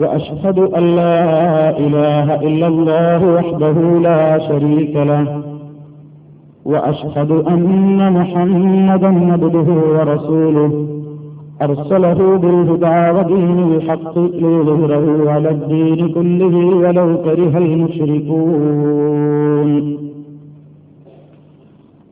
وأشهد أن لا إله إلا الله وحده لا شريك له. وأشهد أن محمدا عبده ورسوله. أرسله بالهدى ودين الحق ليظهره على الدين كله ولو كره المشركون.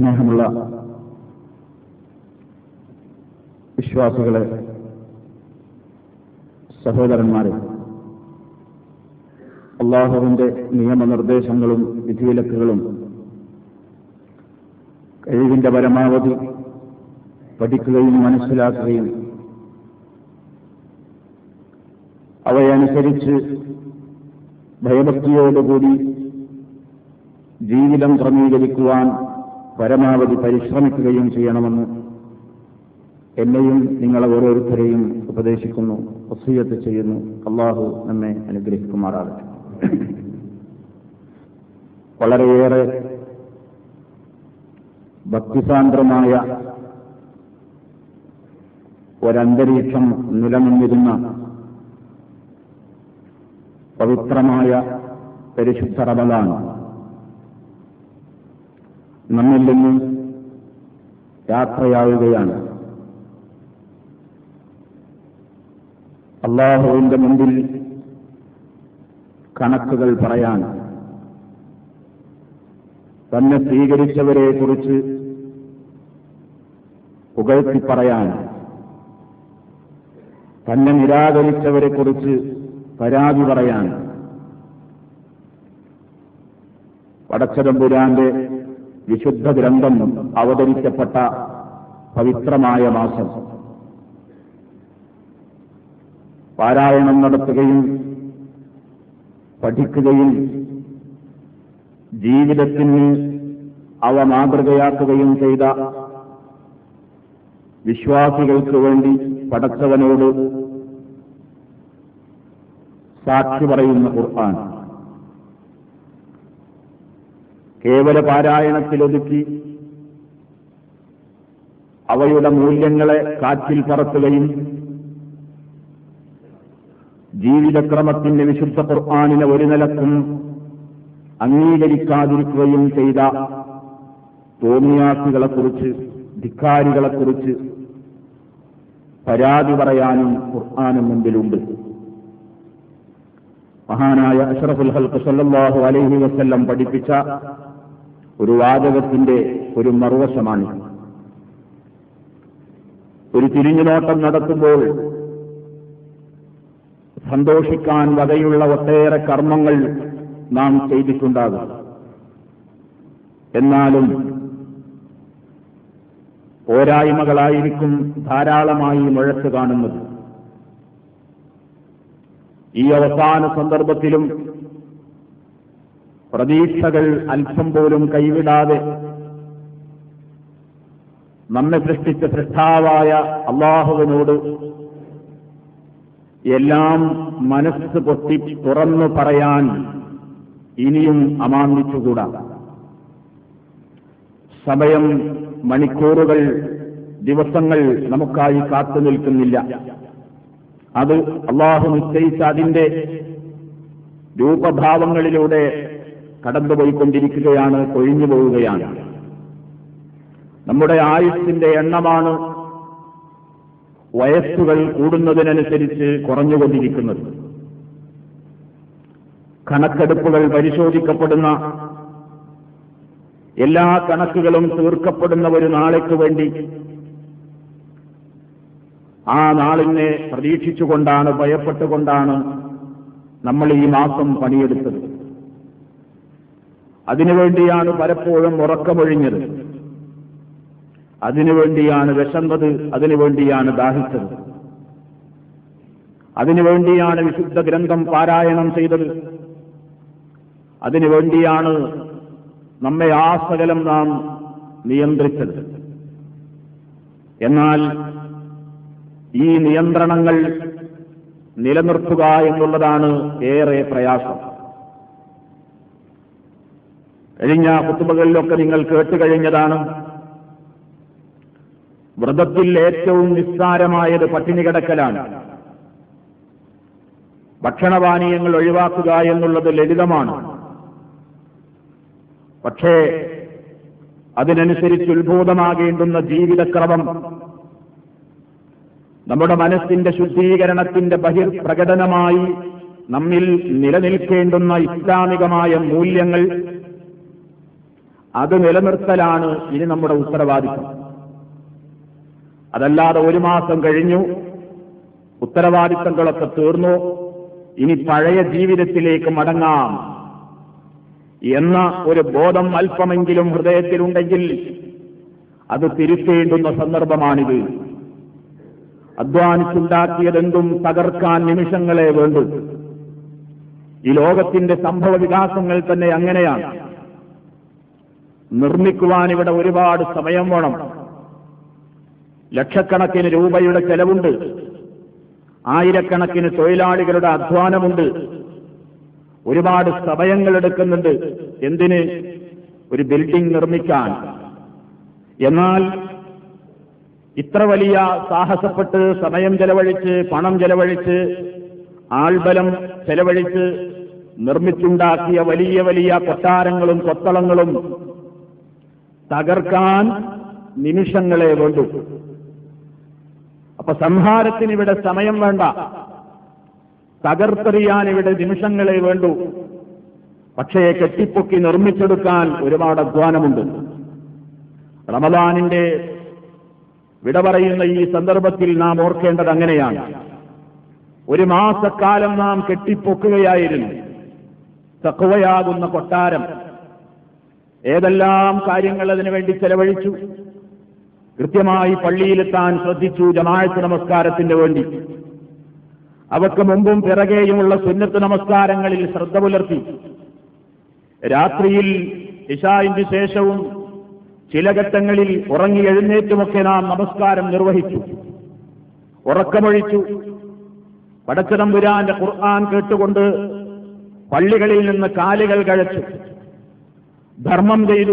സ്നേഹമുള്ള വിശ്വാസികളെ സഹോദരന്മാരെ അള്ളാഹുവിന്റെ നിയമനിർദ്ദേശങ്ങളും വിധിവിലക്കുകളും കഴിവിന്റെ പരമാവധി പഠിക്കുകയും മനസ്സിലാക്കുകയും അവയനുസരിച്ച് ഭയഭക്തിയോടുകൂടി ജീവിതം ക്രമീകരിക്കുവാൻ പരമാവധി പരിശ്രമിക്കുകയും ചെയ്യണമെന്ന് എന്നെയും നിങ്ങളെ ഓരോരുത്തരെയും ഉപദേശിക്കുന്നു ഒസീയത്ത് ചെയ്യുന്നു. അള്ളാഹു നമ്മെ അനുഗ്രഹിക്കുമാറാകട്ടെ. വളരെയേറെ ഭക്തിസാന്ദ്രമായ ഒരന്തരീക്ഷം നിലനിന്നിരുന്ന പവിത്രമായ പരിശുദ്ധ റമലാണ് നമ്മിൽ യാത്രയാവുകയാണ്. അള്ളാഹുവിന്റെ മുമ്പിൽ കണക്കുകൾ പറയാൻ. തന്നെ സ്വീകരിച്ചവരെ കുറിച്ച് പുകഴ്ത്തി പറയാൻ. തന്നെ നിരാകരിച്ചവരെ കുറിച്ച് പരാതി പറയാൻ. വടച്ചതമ്പുരാന്റെ വിശുദ്ധ ഗ്രന്ഥം അവതരിക്കപ്പെട്ട പവിത്രമായ മാസം. പാരായണം നടത്തുകയും പഠിക്കുകയും ജീവിതത്തിന് അവ മാതൃകയാക്കുകയും ചെയ്ത വിശ്വാസികൾക്ക് വേണ്ടി പടച്ചവനോട് സാക്ഷി പറയുന്ന ഖുർആൻ. കേവല പാരായണത്തിലൊതുക്കി അവയുടെ മൂല്യങ്ങളെ കാറ്റിൽ പറത്തുകയും ജീവിതക്രമത്തിന്റെ വിശുദ്ധ ഖുർആാനിനെ ഒരു നിലക്കും അംഗീകരിക്കാതിരിക്കുകയും ചെയ്ത തോന്നിയാസികളെക്കുറിച്ച് ധിക്കാരികളെക്കുറിച്ച് പരാതി പറയാനും ഖുർആാനും മുമ്പിലുണ്ട്. മഹാനായ അഷറഫുൽ ഹൽക്ക് സല്ലാഹു അലൈഹി വസ്ല്ലം പഠിപ്പിച്ച ഒരു വാചകത്തിന്റെ ഒരു മറുവശമാണ്. ഒരു തിരിഞ്ഞുനോട്ടം നടത്തുമ്പോൾ സന്തോഷിക്കാൻ വകയുള്ള ഒട്ടേറെ കർമ്മങ്ങൾ നാം ചെയ്തിട്ടുണ്ടാകും. എന്നാലും പോരായ്മകളായിരിക്കും ധാരാളമായി മുഴച്ചു കാണുന്നത്. ഈ അവസാന സന്ദർഭത്തിലും പ്രതീക്ഷകൾ അല്പം പോലും കൈവിടാതെ നമ്മെ സൃഷ്ടിച്ച സൃഷ്ടാവായ അള്ളാഹുവിനോട് എല്ലാം മനസ്സ് പൊട്ടി തുറന്നു പറയാൻ ഇനിയും അമാന്തിച്ചുകൂടാ. സമയം മണിക്കൂറുകൾ ദിവസങ്ങൾ നമുക്കായി കാത്തു നിൽക്കുന്നില്ല. അത് അള്ളാഹു നിശ്ചയിച്ച അതിന്റെ രൂപഭാവങ്ങളിലൂടെ കടന്നുപോയിക്കൊണ്ടിരിക്കുകയാണ് കൊഴിഞ്ഞു പോവുകയാണ്. നമ്മുടെ ആയുസ്സിന്റെ എണ്ണമാണ് വയസ്സുകൾ കൂടുന്നതിനനുസരിച്ച് കുറഞ്ഞുകൊണ്ടിരിക്കുന്നത്. കണക്കെടുപ്പുകൾ പരിശോധിക്കപ്പെടുന്ന എല്ലാ കണക്കുകളും തീർക്കപ്പെടുന്ന ഒരു നാളേക്ക് വേണ്ടി ആ നാളിനെ പ്രതീക്ഷിച്ചുകൊണ്ടാണ് ഭയപ്പെട്ടുകൊണ്ടാണ് നമ്മൾ ഈ മാസം പണിയെടുത്തത്. അതിനുവേണ്ടിയാണ് പലപ്പോഴും ഉറക്കമൊഴിഞ്ഞത്. അതിനുവേണ്ടിയാണ് വിശന്നത് അതിനുവേണ്ടിയാണ് ദാഹിച്ചത്. അതിനുവേണ്ടിയാണ് വിശുദ്ധ ഗ്രന്ഥം പാരായണം ചെയ്തത്. അതിനുവേണ്ടിയാണ് നമ്മെ ആ സകലം നാം നിയന്ത്രിച്ചത്. എന്നാൽ ഈ നിയന്ത്രണങ്ങൾ നിലനിർത്തുക എന്നുള്ളതാണ് ഏറെ പ്രയാസം. കഴിഞ്ഞ കുത്തുബകളിലൊക്കെ നിങ്ങൾ കേട്ട് കഴിഞ്ഞതാണ്. വ്രതത്തിൽ ഏറ്റവും നിസ്സാരമായത് പട്ടിണി കിടക്കലാണ്. ഭക്ഷണപാനീയങ്ങൾ ഒഴിവാക്കുക എന്നുള്ളത് ലളിതമാണ്. പക്ഷേ അതിനനുസരിച്ച് ഉത്ഭൂതമാകേണ്ടുന്ന ജീവിതക്രമം നമ്മുടെ മനസ്സിന്റെ ശുദ്ധീകരണത്തിന്റെ ബഹിർപ്രകടനമായി നമ്മിൽ നിലനിൽക്കേണ്ടുന്ന ഇസ്ലാമികമായ മൂല്യങ്ങൾ അത് നിലനിർത്തലാണ് ഇനി നമ്മുടെ ഉത്തരവാദിത്വം. അതല്ലാതെ ഒരു മാസം കഴിഞ്ഞു ഉത്തരവാദിത്തങ്ങളൊക്കെ തീർന്നു ഇനി പഴയ ജീവിതത്തിലേക്ക് മടങ്ങാം എന്ന ഒരു ബോധം അല്പമെങ്കിലും ഹൃദയത്തിലുണ്ടെങ്കിൽ അത് തിരുത്തേണ്ടുന്ന സന്ദർഭമാണിത്. അധ്വാനിച്ചുണ്ടാക്കിയതെന്തും തകർക്കാൻ നിമിഷങ്ങളെ വേണ്ടു. ഈ ലോകത്തിന്റെ സംഭവ വികാസങ്ങൾ തന്നെ അങ്ങനെയാണ്. നിർമ്മിക്കുവാൻ ഇവിടെ ഒരുപാട് സമയം വേണം. ലക്ഷക്കണക്കിന് രൂപയുടെ ചെലവുണ്ട്. ആയിരക്കണക്കിന് തൊഴിലാളികളുടെ അധ്വാനമുണ്ട്. ഒരുപാട് സമയങ്ങൾ എടുക്കുന്നുണ്ട്. എന്തിന്? ഒരു ബിൽഡിംഗ് നിർമ്മിക്കാൻ. എന്നാൽ ഇത്ര വലിയ സാഹസപ്പെട്ട് സമയം ചെലവഴിച്ച് പണം ചെലവഴിച്ച് ആൾബലം ചെലവഴിച്ച് നിർമ്മിച്ചുണ്ടാക്കിയ വലിയ വലിയ കൊട്ടാരങ്ങളും കൊത്തളങ്ങളും തകർക്കാൻ നിമിഷങ്ങളെ വേണ്ടു. അപ്പൊ സംഹാരത്തിന് ഇവിടെ സമയം വേണ്ട. തകർത്തെറിയാൻ ഇവിടെ നിമിഷങ്ങളെ വേണ്ടു. പക്ഷേ കെട്ടിപ്പൊക്കി നിർമ്മിച്ചെടുക്കാൻ ഒരുപാട് അധ്വാനമുണ്ട്. റമദാനിന്റെ വിട പറയുന്ന ഈ സന്ദർഭത്തിൽ നാം ഓർക്കേണ്ടത് അങ്ങനെയാണ്. ഒരു മാസക്കാലം നാം കെട്ടിപ്പൊക്കുകയായിരുന്നു. തക്കുവയാകുന്ന കൊട്ടാരം. ഏതെല്ലാം കാര്യങ്ങൾ അതിനു വേണ്ടി ചെലവഴിച്ചു? കൃത്യമായി പള്ളിയിലെത്താൻ ശ്രദ്ധിച്ചു ജമാഴത്ത് നമസ്കാരത്തിന് വേണ്ടി. അവക്ക് മുമ്പും പിറകെയുമുള്ള സുന്നത്ത് നമസ്കാരങ്ങളിൽ ശ്രദ്ധ പുലർത്തി. രാത്രിയിൽ ഇഷായിന് ശേഷവും ചില ഘട്ടങ്ങളിൽ ഉറങ്ങി എഴുന്നേറ്റുമൊക്കെ നാം നമസ്കാരം നിർവഹിച്ചു. ഉറക്കമൊഴിച്ചു. പടച്ചതമ്പുരാന്റെ ഖുർആൻ കേട്ടുകൊണ്ട് പള്ളികളിൽ നിന്ന് കാലുകൾ കഴച്ചു. ധർമ്മം ചെയ്തു.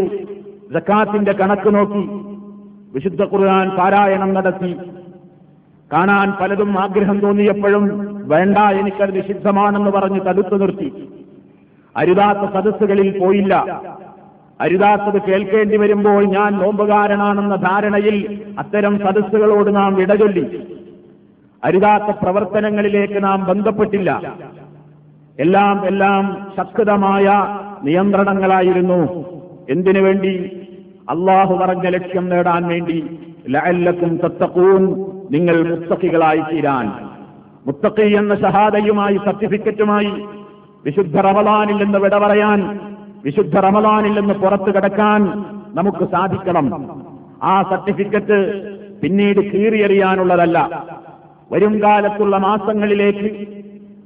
ജക്കാത്തിന്റെ കണക്ക് നോക്കി. വിശുദ്ധ ഖുർആൻ പാരായണം നടത്തി. കാണാൻ പലതും ആഗ്രഹം തോന്നിയപ്പോഴും വേണ്ട എനിക്കത് നിഷിദ്ധമാണെന്ന് പറഞ്ഞ് തടുത്തു നിർത്തി. അരുതാത്ത സദസ്സുകളിൽ പോയില്ല. അരുതാത്തത് കേൾക്കേണ്ടി വരുമ്പോൾ ഞാൻ നോമ്പുകാരനാണെന്ന ധാരണയിൽ അത്തരം സദസ്സുകളോട് നാം വിടചൊല്ലി അരുതാത്ത പ്രവർത്തനങ്ങളിലേക്ക് നാം ബന്ധപ്പെട്ടില്ല. എല്ലാം എല്ലാം ശക്തമായ നിയന്ത്രണങ്ങളായിരുന്നു. എന്തിനു വേണ്ടി? അള്ളാഹു പറഞ്ഞ ലക്ഷ്യം നേടാൻ വേണ്ടി. ലഅല്ലക്കും തത്തക്കൂൻ നിങ്ങൾ മുത്തക്കികളായി തീരാൻ. മുത്തക്കി എന്ന ഷഹാദയുമായി സർട്ടിഫിക്കറ്റുമായി വിശുദ്ധ റമദാനിൽ നിന്ന് വിട പറയാൻ വിശുദ്ധ റമദാനിൽ നിന്ന് പുറത്തു കിടക്കാൻ നമുക്ക് സാധിക്കണം. ആ സർട്ടിഫിക്കറ്റ് പിന്നീട് കീറിയെറിയാനുള്ളതല്ല. വരും കാലത്തുള്ള മാസങ്ങളിലേക്ക്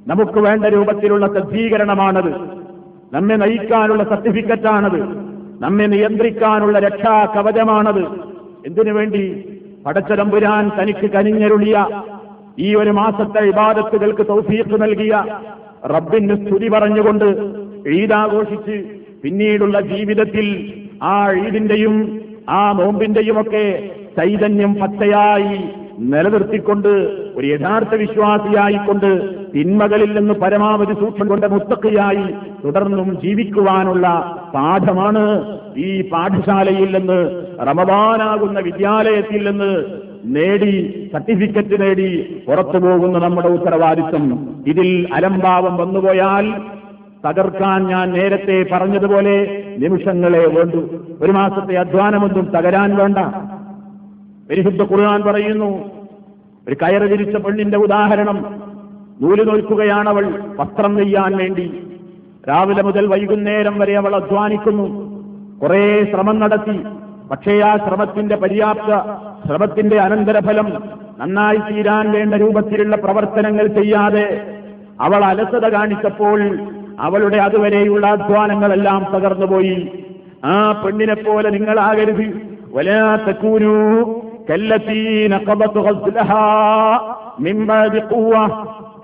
നമുക്ക് വേണ്ട രൂപത്തിലുള്ള സജ്ജീകരണമാണത്. നമ്മെ നയിക്കാനുള്ള സർട്ടിഫിക്കറ്റാണത്. നമ്മെ നിയന്ത്രിക്കാനുള്ള രക്ഷാ കവചമാണത് എന്തിനു വേണ്ടി? പടച്ചതമ്പുരാൻ തനിക്ക് കനിഞ്ഞരുളിയ ഈ ഒരു മാസത്തെ ഇബാദത്തുകൾക്ക് തൗഫീഖ് നൽകിയ റബ്ബിന് സ്തുതി പറഞ്ഞുകൊണ്ട് ഈദാഘോഷിച്ച് പിന്നീടുള്ള ജീവിതത്തിൽ ആ ഈദിന്റെയും ആ നോമ്പിന്റെയുമൊക്കെ ചൈതന്യം പച്ചയായി നിലനിർത്തിക്കൊണ്ട് ഒരു യഥാർത്ഥ വിശ്വാസിയായിക്കൊണ്ട് തിന്മകളിൽ നിന്ന് പരമാവധി സൂക്ഷ്മം കൊണ്ട് മുത്തക്കയായി തുടർന്നും ജീവിക്കുവാനുള്ള പാഠമാണ് ഈ പാഠശാലയിൽ നിന്ന് റമദാനാകുന്ന വിദ്യാലയത്തിൽ നിന്ന് നേടി സർട്ടിഫിക്കറ്റ് നേടി പുറത്തു പോകുന്ന നമ്മുടെ ഉത്തരവാദിത്വം. ഇതിൽ അലംഭാവം വന്നുപോയാൽ തകർക്കാൻ ഞാൻ നേരത്തെ പറഞ്ഞതുപോലെ നിമിഷങ്ങളെ വേണ്ടു. ഒരു മാസത്തെ അധ്വാനമൊന്നും തകരാൻ വേണ്ട. പരിശുദ്ധ ഖുർആൻ പറയുന്നു ഒരു കയറ് തിരിച്ച പെണ്ണിന്റെ ഉദാഹരണം. നൂൽ നോൽക്കുകയാണവൾ വസ്ത്രം നെയ്യാൻ വേണ്ടി. രാവിലെ മുതൽ വൈകുന്നേരം വരെ അവൾ അധ്വാനിക്കുന്നു. കുറേ ശ്രമം നടത്തി. പക്ഷേ ആ ശ്രമത്തിന്റെ പര്യാപ്ത ശ്രമത്തിന്റെ അനന്തരഫലം നന്നായി തീരാൻ വേണ്ട രൂപത്തിലുള്ള പ്രവർത്തനങ്ങൾ ചെയ്യാതെ അവൾ അലസത കാണിച്ചപ്പോൾ അവളുടെ അതുവരെയുള്ള അധ്വാനങ്ങളെല്ലാം തകർന്നുപോയി. ആ പെണ്ണിനെ പോലെ നിങ്ങളാകരുത്. കല്ലത്തീന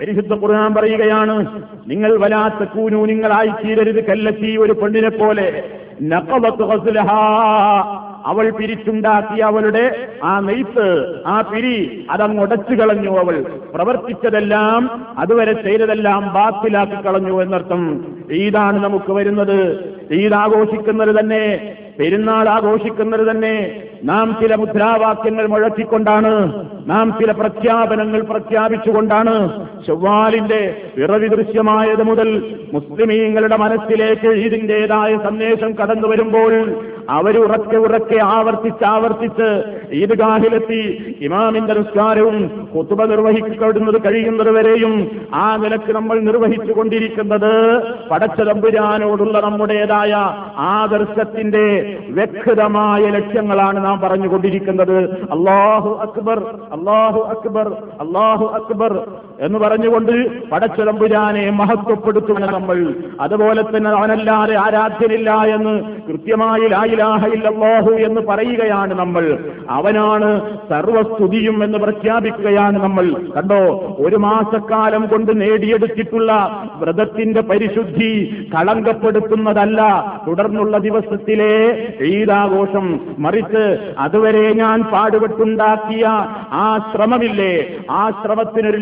പരിശുദ്ധ ഖുർആൻ പറയുകയാണ് നിങ്ങൾ വലാത്ത കൂനു നിങ്ങളായി തീരരുത് കല്ലത്തി ഒരു പെണ്ണിനെ പോലെ. അവൾ പിരിച്ചുണ്ടാക്കിയ അവളുടെ ആ നെയ്ത്ത് ആ പിരി അതങ്ങ് ഉടച്ചു കളഞ്ഞു അവൾ. പ്രവർത്തിച്ചതെല്ലാം അതുവരെ ചെയ്തതെല്ലാം ബാത്തിലാക്കി കളഞ്ഞു എന്നർത്ഥം. ഈദാണ് നമുക്ക് വരുന്നത്. ഈദ് ആഘോഷിക്കുന്നത് തന്നെ പെരുന്നാൾ ആഘോഷിക്കുന്നത് തന്നെ നാം ചില മുദ്രാവാക്യങ്ങൾ മുഴക്കിക്കൊണ്ടാണ് നാം ചില പ്രഖ്യാപനങ്ങൾ പ്രഖ്യാപിച്ചുകൊണ്ടാണ് ചൊവ്വാലിന്റെ പിറവി ദൃശ്യമായത് മുതൽ മുസ്ലിമീങ്ങളുടെ മനസ്സിലേക്ക് ഇതിന്റേതായ സന്ദേശം കടന്നു വരുമ്പോൾ അവരുറക്കെ ഉറക്കെ ആവർത്തിച്ച് ആവർത്തിച്ച് ഈദ്ഗാഹിലെത്തി ഇമാമിന്റെ നിസ്കാരവും കുത്തുബ നിർവഹിക്കപ്പെടുന്നത് കഴിയുന്നത് വരെയും ആ നിലയ്ക്ക് നമ്മൾ നിർവഹിച്ചു കൊണ്ടിരിക്കുന്നത് പടച്ചതമ്പുരാനോടുള്ള നമ്മുടേതായ ആദർശത്തിന്റെ വ്യക്തമായ ലക്ഷ്യങ്ങളാണ് നാം പറഞ്ഞുകൊണ്ടിരിക്കുന്നത്. അള്ളാഹു അക്ബർ അള്ളാഹു അക്ബർ അള്ളാഹു അക്ബർ. എന്ന് പറഞ്ഞുകൊണ്ട് പടച്ചതമ്പുരാനെ മഹത്വപ്പെടുത്തുന്ന നമ്മൾ. അതുപോലെ തന്നെ അവനല്ലാതെ ആരാധ്യനില്ല എന്ന് കൃത്യമായി ലായിലാഹയില്ലാഹു എന്ന് പറയുകയാണ് നമ്മൾ. അവനാണ് സർവസ്തുതിയും എന്ന് പ്രഖ്യാപിക്കുകയാണ് നമ്മൾ. കണ്ടോ? ഒരു മാസക്കാലം കൊണ്ട് നേടിയെടുത്തിട്ടുള്ള വ്രതത്തിന്റെ പരിശുദ്ധി കളങ്കപ്പെടുത്തുന്നതല്ല. തുടർന്നുള്ള ദിവസത്തിലെ ഈദാഘോഷം മറിച്ച് അതുവരെ ഞാൻ പാടുപെട്ടുണ്ടാക്കിയ ആ ശ്രമമില്ലേ? ആ ശ്രമത്തിനൊരു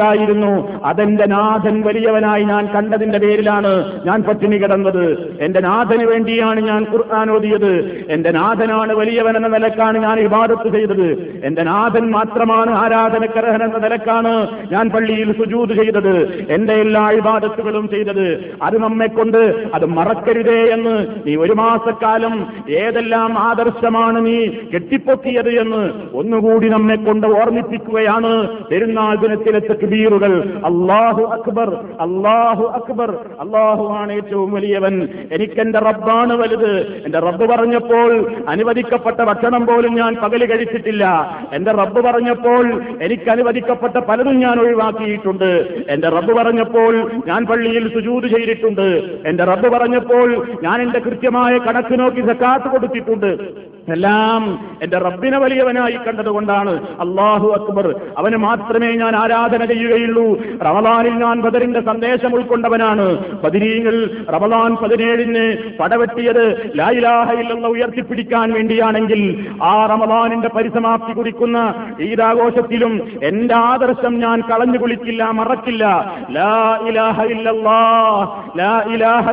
ലക്ഷ്യമുണ്ടായിരുന്നു അതെന്റെ നാഥൻ വലിയവനായി ഞാൻ കണ്ടതിന്റെ പേരിലാണ് ഞാൻ പട്ടിണി കിടന്നത്. എന്റെ നാഥന് വേണ്ടിയാണ് ഞാൻ ഖുർആൻ ഓതിയത്. എന്റെ നാഥനാണ് വലിയവൻ എന്ന നിലക്കാണ് ഞാൻ ഇബാദത്ത് ചെയ്തത്. എന്റെ നാഥൻ മാത്രമാണ് ആരാധനക്കരഹൻ എന്ന നിലക്കാണ് ഞാൻ പള്ളിയിൽ സുജൂത് ചെയ്തത്. എന്റെ എല്ലാ ഇബാദത്തുകളും ചെയ്തത്. അത് നമ്മെ കൊണ്ട് അത് മറക്കരുതേ എന്ന് നീ ഒരു മാസക്കാലം ഏതെല്ലാം ആദർശമാണ് നീ കെട്ടിപ്പൊക്കിയത് എന്ന് ഒന്നുകൂടി നമ്മെ കൊണ്ട് ഓർമ്മിപ്പിക്കുകയാണ്. പെരുന്നാൾ ദിനത്തിലെ തക്ബീറുകൾ. അള്ളാഹു അക്ബർ അള്ളാഹു അക്ബർ. അള്ളാഹു ആണ് ഏറ്റവും വലിയവൻ. എനിക്ക് എനിക്കെന്റെ റബ്ബാണ് വലുത്. എന്റെ റബ്ബ് പറഞ്ഞപ്പോൾ അനുവദിക്കപ്പെട്ട ഭക്ഷണം പോലും ഞാൻ പകൽ കഴിച്ചിട്ടില്ല. എന്റെ റബ്ബ് പറഞ്ഞപ്പോൾ എനിക്ക് അനുവദിക്കപ്പെട്ട പലതും ഞാൻ ഒഴിവാക്കിയിട്ടുണ്ട്. എന്റെ റബ്ബ് പറഞ്ഞപ്പോൾ ഞാൻ പള്ളിയിൽ സുജൂത് ചെയ്തിട്ടുണ്ട്. എന്റെ റബ്ബ് പറഞ്ഞപ്പോൾ ഞാൻ എന്റെ കൃത്യമായ കണക്ക് നോക്കി സക്കാത്ത് കൊടുത്തിട്ടുണ്ട്. എല്ലാം എന്റെ റബ്ബിനെ വലിയവനായി കണ്ടതുകൊണ്ടാണ്. അള്ളാഹു അക്ബർ. അവന് മാത്രമേ ഞാൻ ആരാധന ചെയ്യുകയുള്ളൂ. റമദാനിൽ ഞാൻ ബദറിന്റെ സന്ദേശം ഉൾക്കൊണ്ടവനാണ്. ബദിരീങ്ങൾ റമദാൻ പതിനേഴിന് പടവെട്ടിയത് ലായിലാഹയില്ലെന്ന് ഉയർത്തിപ്പിടിക്കാൻ വേണ്ടിയാണെങ്കിൽ ആ റമദാനിന്റെ പരിസമാപ്തി കുറിക്കുന്ന ഈദാഘോഷത്തിലും എന്റെ ആദർശം ഞാൻ കളഞ്ഞു കുളിക്കില്ല മറക്കില്ല. ലാ ഇലാഹ ലാ ഇലാഹ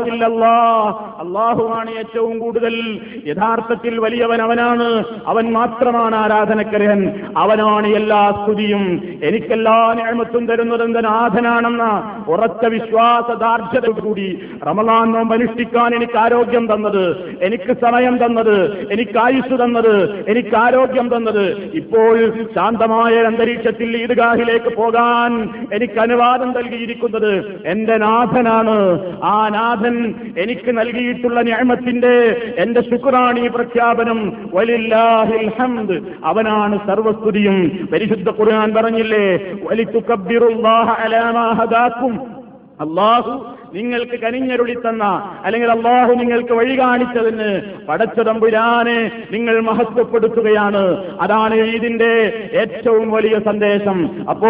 അള്ളാഹുവാണ് ഏറ്റവും കൂടുതൽ യഥാർത്ഥത്തിൽ വലിയവൻ അവനാണ്. അവൻ മാത്രമാണ് ആരാധനക്കരഹൻ അവനാണ് എല്ലാ സ്തുതിയും. എനിക്കെല്ലാ ഞാമത്തും തരുന്നത് നാഥനാണെന്ന ഉറച്ച വിശ്വാസദാർഢ്യതയോടുകൂടി കൂടി റമലാൻ നോമ്പ് അനുഷ്ഠിക്കാൻ എനിക്ക് ആരോഗ്യം തന്നത് എനിക്ക് സമയം തന്നത് എനിക്ക് ആയുസ് തന്നത് എനിക്ക് ആരോഗ്യം തന്നത്. ഇപ്പോൾ ശാന്തമായ അന്തരീക്ഷത്തിൽ ഈദ്ഗാഹിലേക്ക് പോകാൻ എനിക്ക് അനുവാദം നൽകിയിരിക്കുന്നത് എന്റെ നാഥനാണ്. ആ നാഥൻ എനിക്ക് നൽകിയിട്ടുള്ള ഞാമത്തിന്റെ എന്റെ ശുക്രാണി പ്രഖ്യാപനം വലില്ലാഹിൽ ഹംദ്. അവനാണ് സർവസ്തുതിയും. പരിശുദ്ധ ഖുർആൻ പറഞ്ഞില്ലേ വലിത്തുക്കബ്ബിറുല്ലാഹ അലാ മാ ഹദാക്കും. അള്ളാഹു നിങ്ങൾക്ക് കനിഞ്ഞരുളിത്തന്ന അല്ലെങ്കിൽ അള്ളാഹു നിങ്ങൾക്ക് വഴി കാണിച്ചതിന് പടച്ചതമ്പുരാനെ നിങ്ങൾ മഹത്വപ്പെടുത്തുകയാണ്. അതാണ് ഇതിന്റെ ഏറ്റവും വലിയ സന്ദേശം. അപ്പോ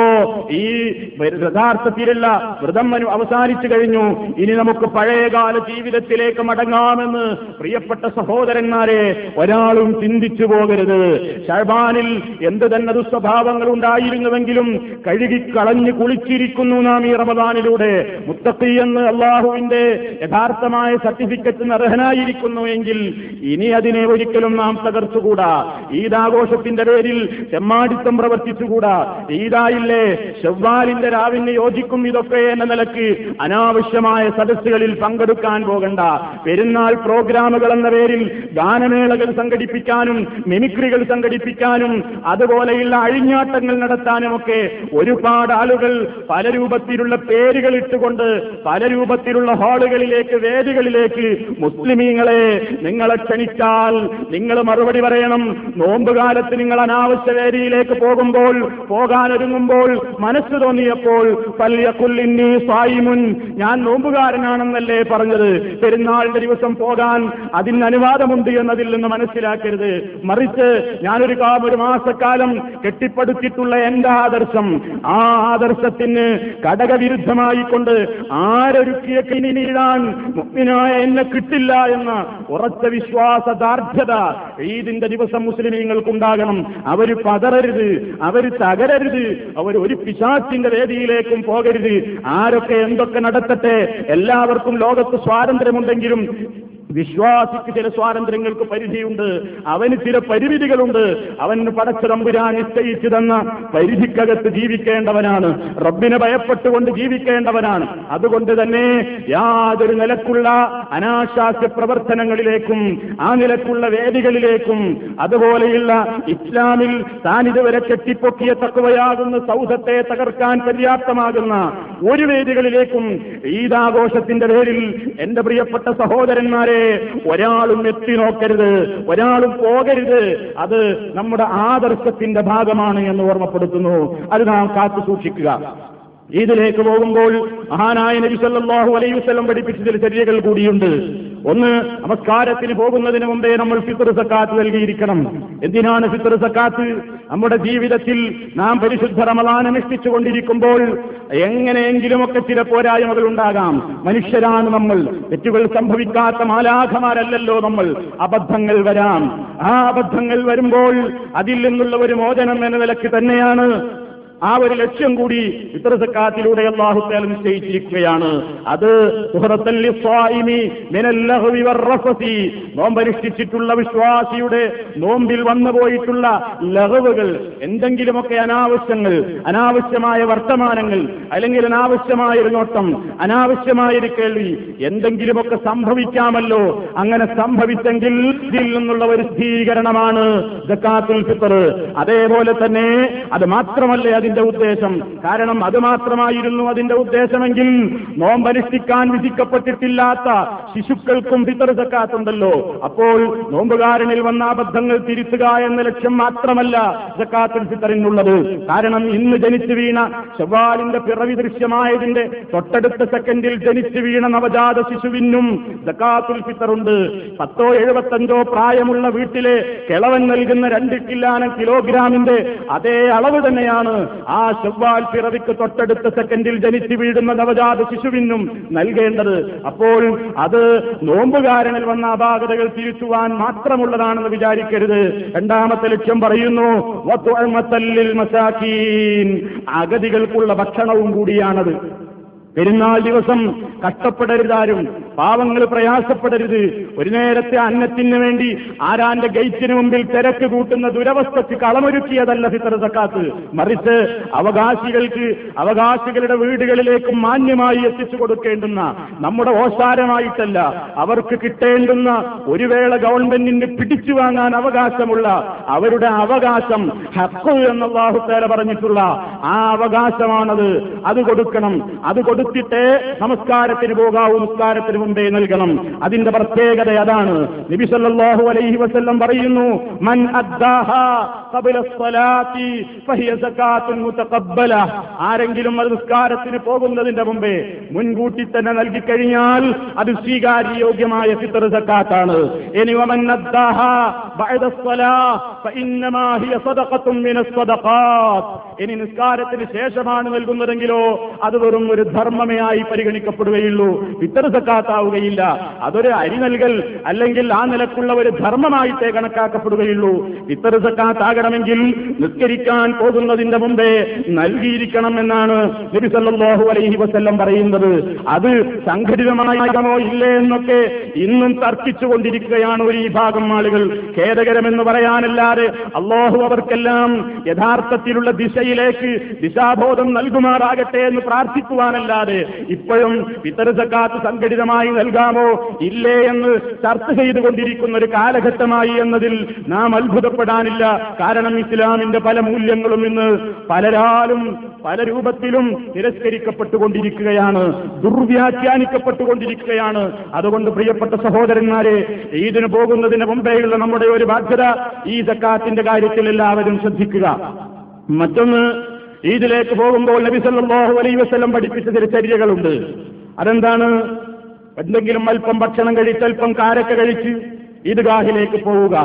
ഈ യഥാർത്ഥത്തിലുള്ള വ്രതം അവസാനിച്ചു കഴിഞ്ഞു. ഇനി നമുക്ക് പഴയകാല ജീവിതത്തിലേക്ക് മടങ്ങാമെന്ന് പ്രിയപ്പെട്ട സഹോദരന്മാരെ ഒരാളും ചിന്തിച്ചു പോകരുത്. ഷഹബാനിൽ എന്ത് തന്നെ ദുസ്വഭാവങ്ങൾ ഉണ്ടായിരുന്നുവെങ്കിലും കഴുകിക്കളഞ്ഞ് കുളിച്ചിരിക്കുന്നു നാം ഈ റമദാനിലൂടെ. മുത്തക്കി എന്ന് അള്ളാഹുവിന്റെ യഥാർത്ഥമായ സർട്ടിഫിക്കറ്റിന് അർഹനായിരിക്കുന്നു എങ്കിൽ ഇനി അതിനെ ഒരിക്കലും നാം തകർത്തുകൂടാ. ഈദാഘോഷത്തിന്റെ പേരിൽ ചെമ്മാടിത്തം പ്രവർത്തിച്ചുകൂടാ. ഈദായില്ലേ ചെവ്വാലിന്റെ രാവിന് യോജിക്കും ഇതൊക്കെ എന്ന നിലയ്ക്ക് അനാവശ്യമായ സദസ്സുകളിൽ പങ്കെടുക്കാൻ പോകണ്ട. പെരുന്നാൾ പ്രോഗ്രാമുകൾ എന്ന പേരിൽ ഗാനമേളകൾ സംഘടിപ്പിക്കാനും മിമിക്രികൾ സംഘടിപ്പിക്കാനും അതുപോലെയുള്ള അഴിഞ്ഞാട്ടങ്ങൾ നടത്താനുമൊക്കെ ഒരുപാട് ആളുകൾ പല രൂപത്തിലുള്ള പേരുകൾ ഇട്ടുകൊണ്ട് പല രൂപത്തിലുള്ള ഹാളുകളിലേക്ക് വേദികളിലേക്ക് മുസ്ലിമീങ്ങളെ നിങ്ങളെ ക്ഷണിച്ചാൽ നിങ്ങൾ മറുപടി പറയണം. നോമ്പുകാലത്ത് നിങ്ങൾ അനാവശ്യ വേദിയിലേക്ക് പോകുമ്പോൾ പോകാനൊരുങ്ങുമ്പോൾ മനസ്സ് തോന്നിയപ്പോൾ പല്യക്കുല്ലിന്നി സായിമുൻ ഞാൻ നോമ്പുകാരനാണെന്നല്ലേ പറഞ്ഞത്. പെരുന്നാളിന്റെ ദിവസം പോകാൻ അതിന് അനുവാദമുണ്ട് എന്നതിൽ നിന്ന് മനസ്സിലാക്കരുത്. മറിച്ച് ഞാനൊരു ഒരു മാസക്കാലം കെട്ടിപ്പടുത്തിട്ടുള്ള എന്റെ ആദർശം. ആ ആദർശത്തിന് ഘടകവിരുദ്ധമായി കൊണ്ട് ആരൊരുക്കിയ കിണി നീടാൻ മുഗ്നായ എന്നെ കിട്ടില്ല എന്ന ഉറച്ച വിശ്വാസ ദാർഢ്യത ഈദിന്റെ ദിവസം മുസ്ലിമീങ്ങൾക്കുണ്ടാകണം. അവർ പതറരുത് അവർ തകരരുത് അവർ ഒരു പിശാച്ചിന്റെ വേദിയിലേക്കും പോകരുത്. ആരൊക്കെ എന്തൊക്കെ നടത്തട്ടെ എല്ലാവർക്കും ലോകത്ത് സ്വാതന്ത്ര്യമുണ്ടെങ്കിലും വിശ്വാസിക്ക് ചില സ്വാതന്ത്ര്യങ്ങൾക്ക് പരിധിയുണ്ട്. അവന് ചില പരിമിതികളുണ്ട്. അവന് പടച്ചതമ്പുരാൻ നിശ്ചയിച്ചു തന്ന പരിധിക്കകത്ത് ജീവിക്കേണ്ടവനാണ്. റബ്ബിനെ ഭയപ്പെട്ടുകൊണ്ട് ജീവിക്കേണ്ടവനാണ്. അതുകൊണ്ട് തന്നെ യാതൊരു നിലക്കുള്ള അനാശാസ്യ പ്രവർത്തനങ്ങളിലേക്കും ആ നിലക്കുള്ള വേദികളിലേക്കും അതുപോലെയുള്ള ഇസ്ലാമിൽ താൻ ഇതുവരെ കെട്ടിപ്പൊക്കിയ തക്കവയാകുന്ന സൗധത്തെ തകർക്കാൻ പര്യാപ്തമാകുന്ന ഒരു വേദികളിലേക്കും ഈദാഘോഷത്തിന്റെ പേരിൽ എന്റെ പ്രിയപ്പെട്ട സഹോദരന്മാരെ ഒരാളും എത്തി നോക്കരുത് ഒരാളും പോകരുത്. അത് നമ്മുടെ ആദർശത്തിന്റെ ഭാഗമാണ് എന്ന് ഓർമ്മപ്പെടുത്തുന്നു. അത് നാം കാത്തു സൂക്ഷിക്കുക. ഈദിലേക്ക് പോകുമ്പോൾ മഹാനായ നബി സല്ലല്ലാഹു അലൈഹി പഠിപ്പിച്ച ചില ചര്യകൾ കൂടിയുണ്ട്. ഒന്ന് നമസ്കാരത്തിന് പോകുന്നതിന് മുമ്പേ നമ്മൾ ഫിത്തർ സക്കാത്ത് നൽകിയിരിക്കണം. എന്തിനാണ് ഫിത്തർ സക്കാത്ത്? നമ്മുടെ ജീവിതത്തിൽ നാം പരിശുദ്ധ റമദാൻ അനുഷ്ഠിച്ചുകൊണ്ടിരിക്കുമ്പോൾ എങ്ങനെയെങ്കിലുമൊക്കെ ചില പോരായ്മകൾ ഉണ്ടാകാം. മനുഷ്യരാണ് നമ്മൾ. തെറ്റുകൾ സംഭവിക്കാത്ത മാലാഖമാരല്ലല്ലോ നമ്മൾ. അബദ്ധങ്ങൾ വരാം. ആ അബദ്ധങ്ങൾ വരുമ്പോൾ അതിൽ നിന്നുള്ള ഒരു മോചനം എന്ന നിലയ്ക്ക് തന്നെയാണ് ആ ഒരു ലക്ഷ്യം കൂടി ഇത്ര സക്കാത്തിലൂടെ അള്ളാഹുത്താൽ നിശ്ചയിച്ചിരിക്കുകയാണ്. അത് നോമ്പനുഷ്ഠിച്ചിട്ടുള്ള വിശ്വാസിയുടെ നോമ്പിൽ വന്നു പോയിട്ടുള്ള ലഹവുകൾ എന്തെങ്കിലുമൊക്കെ അനാവശ്യങ്ങൾ അനാവശ്യമായ വർത്തമാനങ്ങൾ അല്ലെങ്കിൽ അനാവശ്യമായ ഒരു നോട്ടം അനാവശ്യമായ ഒരു കേൾവി എന്തെങ്കിലുമൊക്കെ സംഭവിക്കാമല്ലോ. അങ്ങനെ സംഭവിച്ചെങ്കിൽ നിന്നുള്ള ഒരു സ്ഥിരീകരണമാണ് ഫിത്തർ അതേപോലെ തന്നെ അത് മാത്രമല്ലേ അതിന് അതിന്റെ ഉദ്ദേശം. കാരണം അത് മാത്രമായിരുന്നു അതിന്റെ ഉദ്ദേശമെങ്കിൽ നോമ്പനുഷ്ഠിക്കാൻ വിധിക്കപ്പെട്ടിട്ടില്ലാത്ത ശിശുക്കൾക്കും പിതൃസക്കാത്തുണ്ടല്ലോ സക്കാത്തുണ്ടല്ലോ. അപ്പോൾ നോമ്പുകാരനിൽ വന്ന അബദ്ധങ്ങൾ തിരുത്തുക എന്ന ലക്ഷ്യം മാത്രമല്ല സക്കാത്തുൽ ഫിത്തറിനുള്ളത്. കാരണം ഇന്ന് ജനിച്ചു വീണ ചൊവ്വാലിന്റെ പിറവി ദൃശ്യമായതിന്റെ തൊട്ടടുത്ത സെക്കൻഡിൽ ജനിച്ചു വീണ നവജാത ശിശുവിനും സക്കാത്തുൽ ഫിത്തറുണ്ട്. പത്തോ എഴുപത്തഞ്ചോ പ്രായമുള്ള വീട്ടിലെ കിളവൻ നൽകുന്ന രണ്ട് കില്ലാനം കിലോഗ്രാമിന്റെ അതേ അളവ് തന്നെയാണ് ആ ചൊവ്വാൽ പിറവിക്ക് തൊട്ടടുത്ത സെക്കൻഡിൽ ജനിച്ചു വീഴുന്ന നവജാത ശിശുവിനും നൽകേണ്ടത് അപ്പോൾ അത് നോമ്പുകാരനിൽ വന്ന അപാകതകൾ തിരുത്തുവാൻ മാത്രമുള്ളതാണെന്ന് വിചാരിക്കരുത്. രണ്ടാമത്തെ ലക്ഷ്യം പറയുന്നു അഗതികൾക്കുള്ള ഭക്ഷണവും കൂടിയാണത്. പെരുന്നാൾ ദിവസം കഷ്ടപ്പെടരുതാരും പാവങ്ങൾ പ്രയാസപ്പെടരുത്. ഒരു നേരത്തെ അന്നത്തിന് വേണ്ടി ആരാന്റെ ഗേറ്റിന് മുമ്പിൽ തിരക്ക് കൂട്ടുന്ന ദുരവസ്ഥയ്ക്ക് കളമൊരുക്കിയതല്ല ഫിത്ര സക്കാത്ത്. മറിച്ച് അവകാശികൾക്ക് അവകാശികളുടെ വീടുകളിലേക്ക് മാന്യമായി എത്തിച്ചു കൊടുക്കേണ്ടുന്ന നമ്മുടെ ഓശാരമായിട്ടല്ല അവർക്ക് കിട്ടേണ്ടുന്ന ഒരു വേള ഗവൺമെന്റിന് പിടിച്ചു വാങ്ങാൻ അവകാശമുള്ള അവരുടെ അവകാശം ഹക്ക് എന്നല്ലാഹുത്തേല പറഞ്ഞിട്ടുള്ള ആ അവകാശമാണത്. അത് കൊടുക്കണം അത് കൊടുത്തിട്ടേ നമസ്കാരത്തിന് പോകാവൂ നിസ്കാരത്തിന് മുമ്പേ നൽകണം. അതിന്റെ പ്രത്യേകത അതാണ്. നബിസല്ലാഹു അലൈഹി വസ്ല്ലം പറയുന്നു മൻ ആരെങ്കിലും അത് നിസ്കാരത്തിന് പോകുന്നതിന്റെ മുമ്പേ മുൻകൂട്ടി തന്നെ നൽകി കഴിഞ്ഞാൽ അത് സ്വീകാര്യോഗ്യമായ ഫിത്തർ സക്കാത്താണ്. ഇനി വമൻ അദ്ദാഹ ബഅദ സ്വലാ ഫഇന്നമാ ഹിയ സദഖത്തുൻ മിനസ് സദഖാത്ത്. ഇനി നിസ്കാരത്തിന് ശേഷമാണ് നൽകുന്നതെങ്കിലോ അത് വെറും ഒരു ധർമ്മമേ ആയി പരിഗണിക്കപ്പെടുകയുള്ളൂ. ഫിത്തർ സക്കാത്താവുകയില്ല. അതൊരു അരി നൽകൽ അല്ലെങ്കിൽ ആ നിലക്കുള്ള ഒരു ധർമ്മമായിട്ടേ കണക്കാക്കപ്പെടുകയുള്ളൂ. ഫിത്തർ സക്കാത്താകണമെങ്കിൽ നിസ്കരിക്കാൻ പോകുന്നതിന്റെ മുമ്പേ നൽകിയിരിക്കണം എന്നാണ് നബി അലൈഹി വസല്ലം പറയുന്നത്. അത് സംഘടിതമായമോ ഇല്ലേ എന്നൊക്കെ ഇന്നും തർക്കിച്ചുകൊണ്ടിരിക്കുകയാണ് ഒരു വിഭാഗം ആളുകൾ. ഖേദകരമെന്ന് പറയാനല്ലാതെ അള്ളാഹു അവർക്കെല്ലാം യഥാർത്ഥത്തിലുള്ള ദിശയിലേക്ക് ദിശാബോധം നൽകുമാറാകട്ടെ എന്ന് പ്രാർത്ഥിക്കുവാനല്ലാതെ ഇപ്പോഴും ഇത്തര സക്കാത്ത് സംഘടിതമായി നൽകാമോ? ഇല്ലേ എന്ന് ചർച്ച ചെയ്തുകൊണ്ടിരിക്കുന്ന ഒരു കാലഘട്ടമായി എന്നതിൽ നാം അത്ഭുതപ്പെടാനില്ല. കാരണം ഇസ്ലാമിന്റെ പല മൂല്യങ്ങളും ഇന്ന് പലരാലും പല രൂപത്തിലും തിരസ്കരിക്കപ്പെട്ടുകൊണ്ടിരിക്കുകയാണ്. ദുർവ്യാഖ്യാനിക്കപ്പെട്ടുകൊണ്ടിരിക്കുകയാണ്. അതുകൊണ്ട് പ്രിയപ്പെട്ട സഹോദരന്മാരെ ഈദിന് പോകുന്നതിന് മുമ്പേയുള്ള നമ്മുടെ ഒരു ബാധ്യത ഈ സക്കാത്തിന്റെ കാര്യത്തിൽ എല്ലാവരും ശ്രദ്ധിക്കുക. മറ്റൊന്ന് ഈദിലേക്ക് പോകുമ്പോൾ നബി സല്ലല്ലാഹു അലൈ വസ്ലം പഠിപ്പിച്ച ചില ചര്യകളുണ്ട്. അതെന്താണ്? എന്തെങ്കിലും അല്പം ഭക്ഷണം കഴിച്ച് അല്പം കാരക്ക കഴിച്ച് ഈദ്ഗാഹിലേക്ക് പോവുക.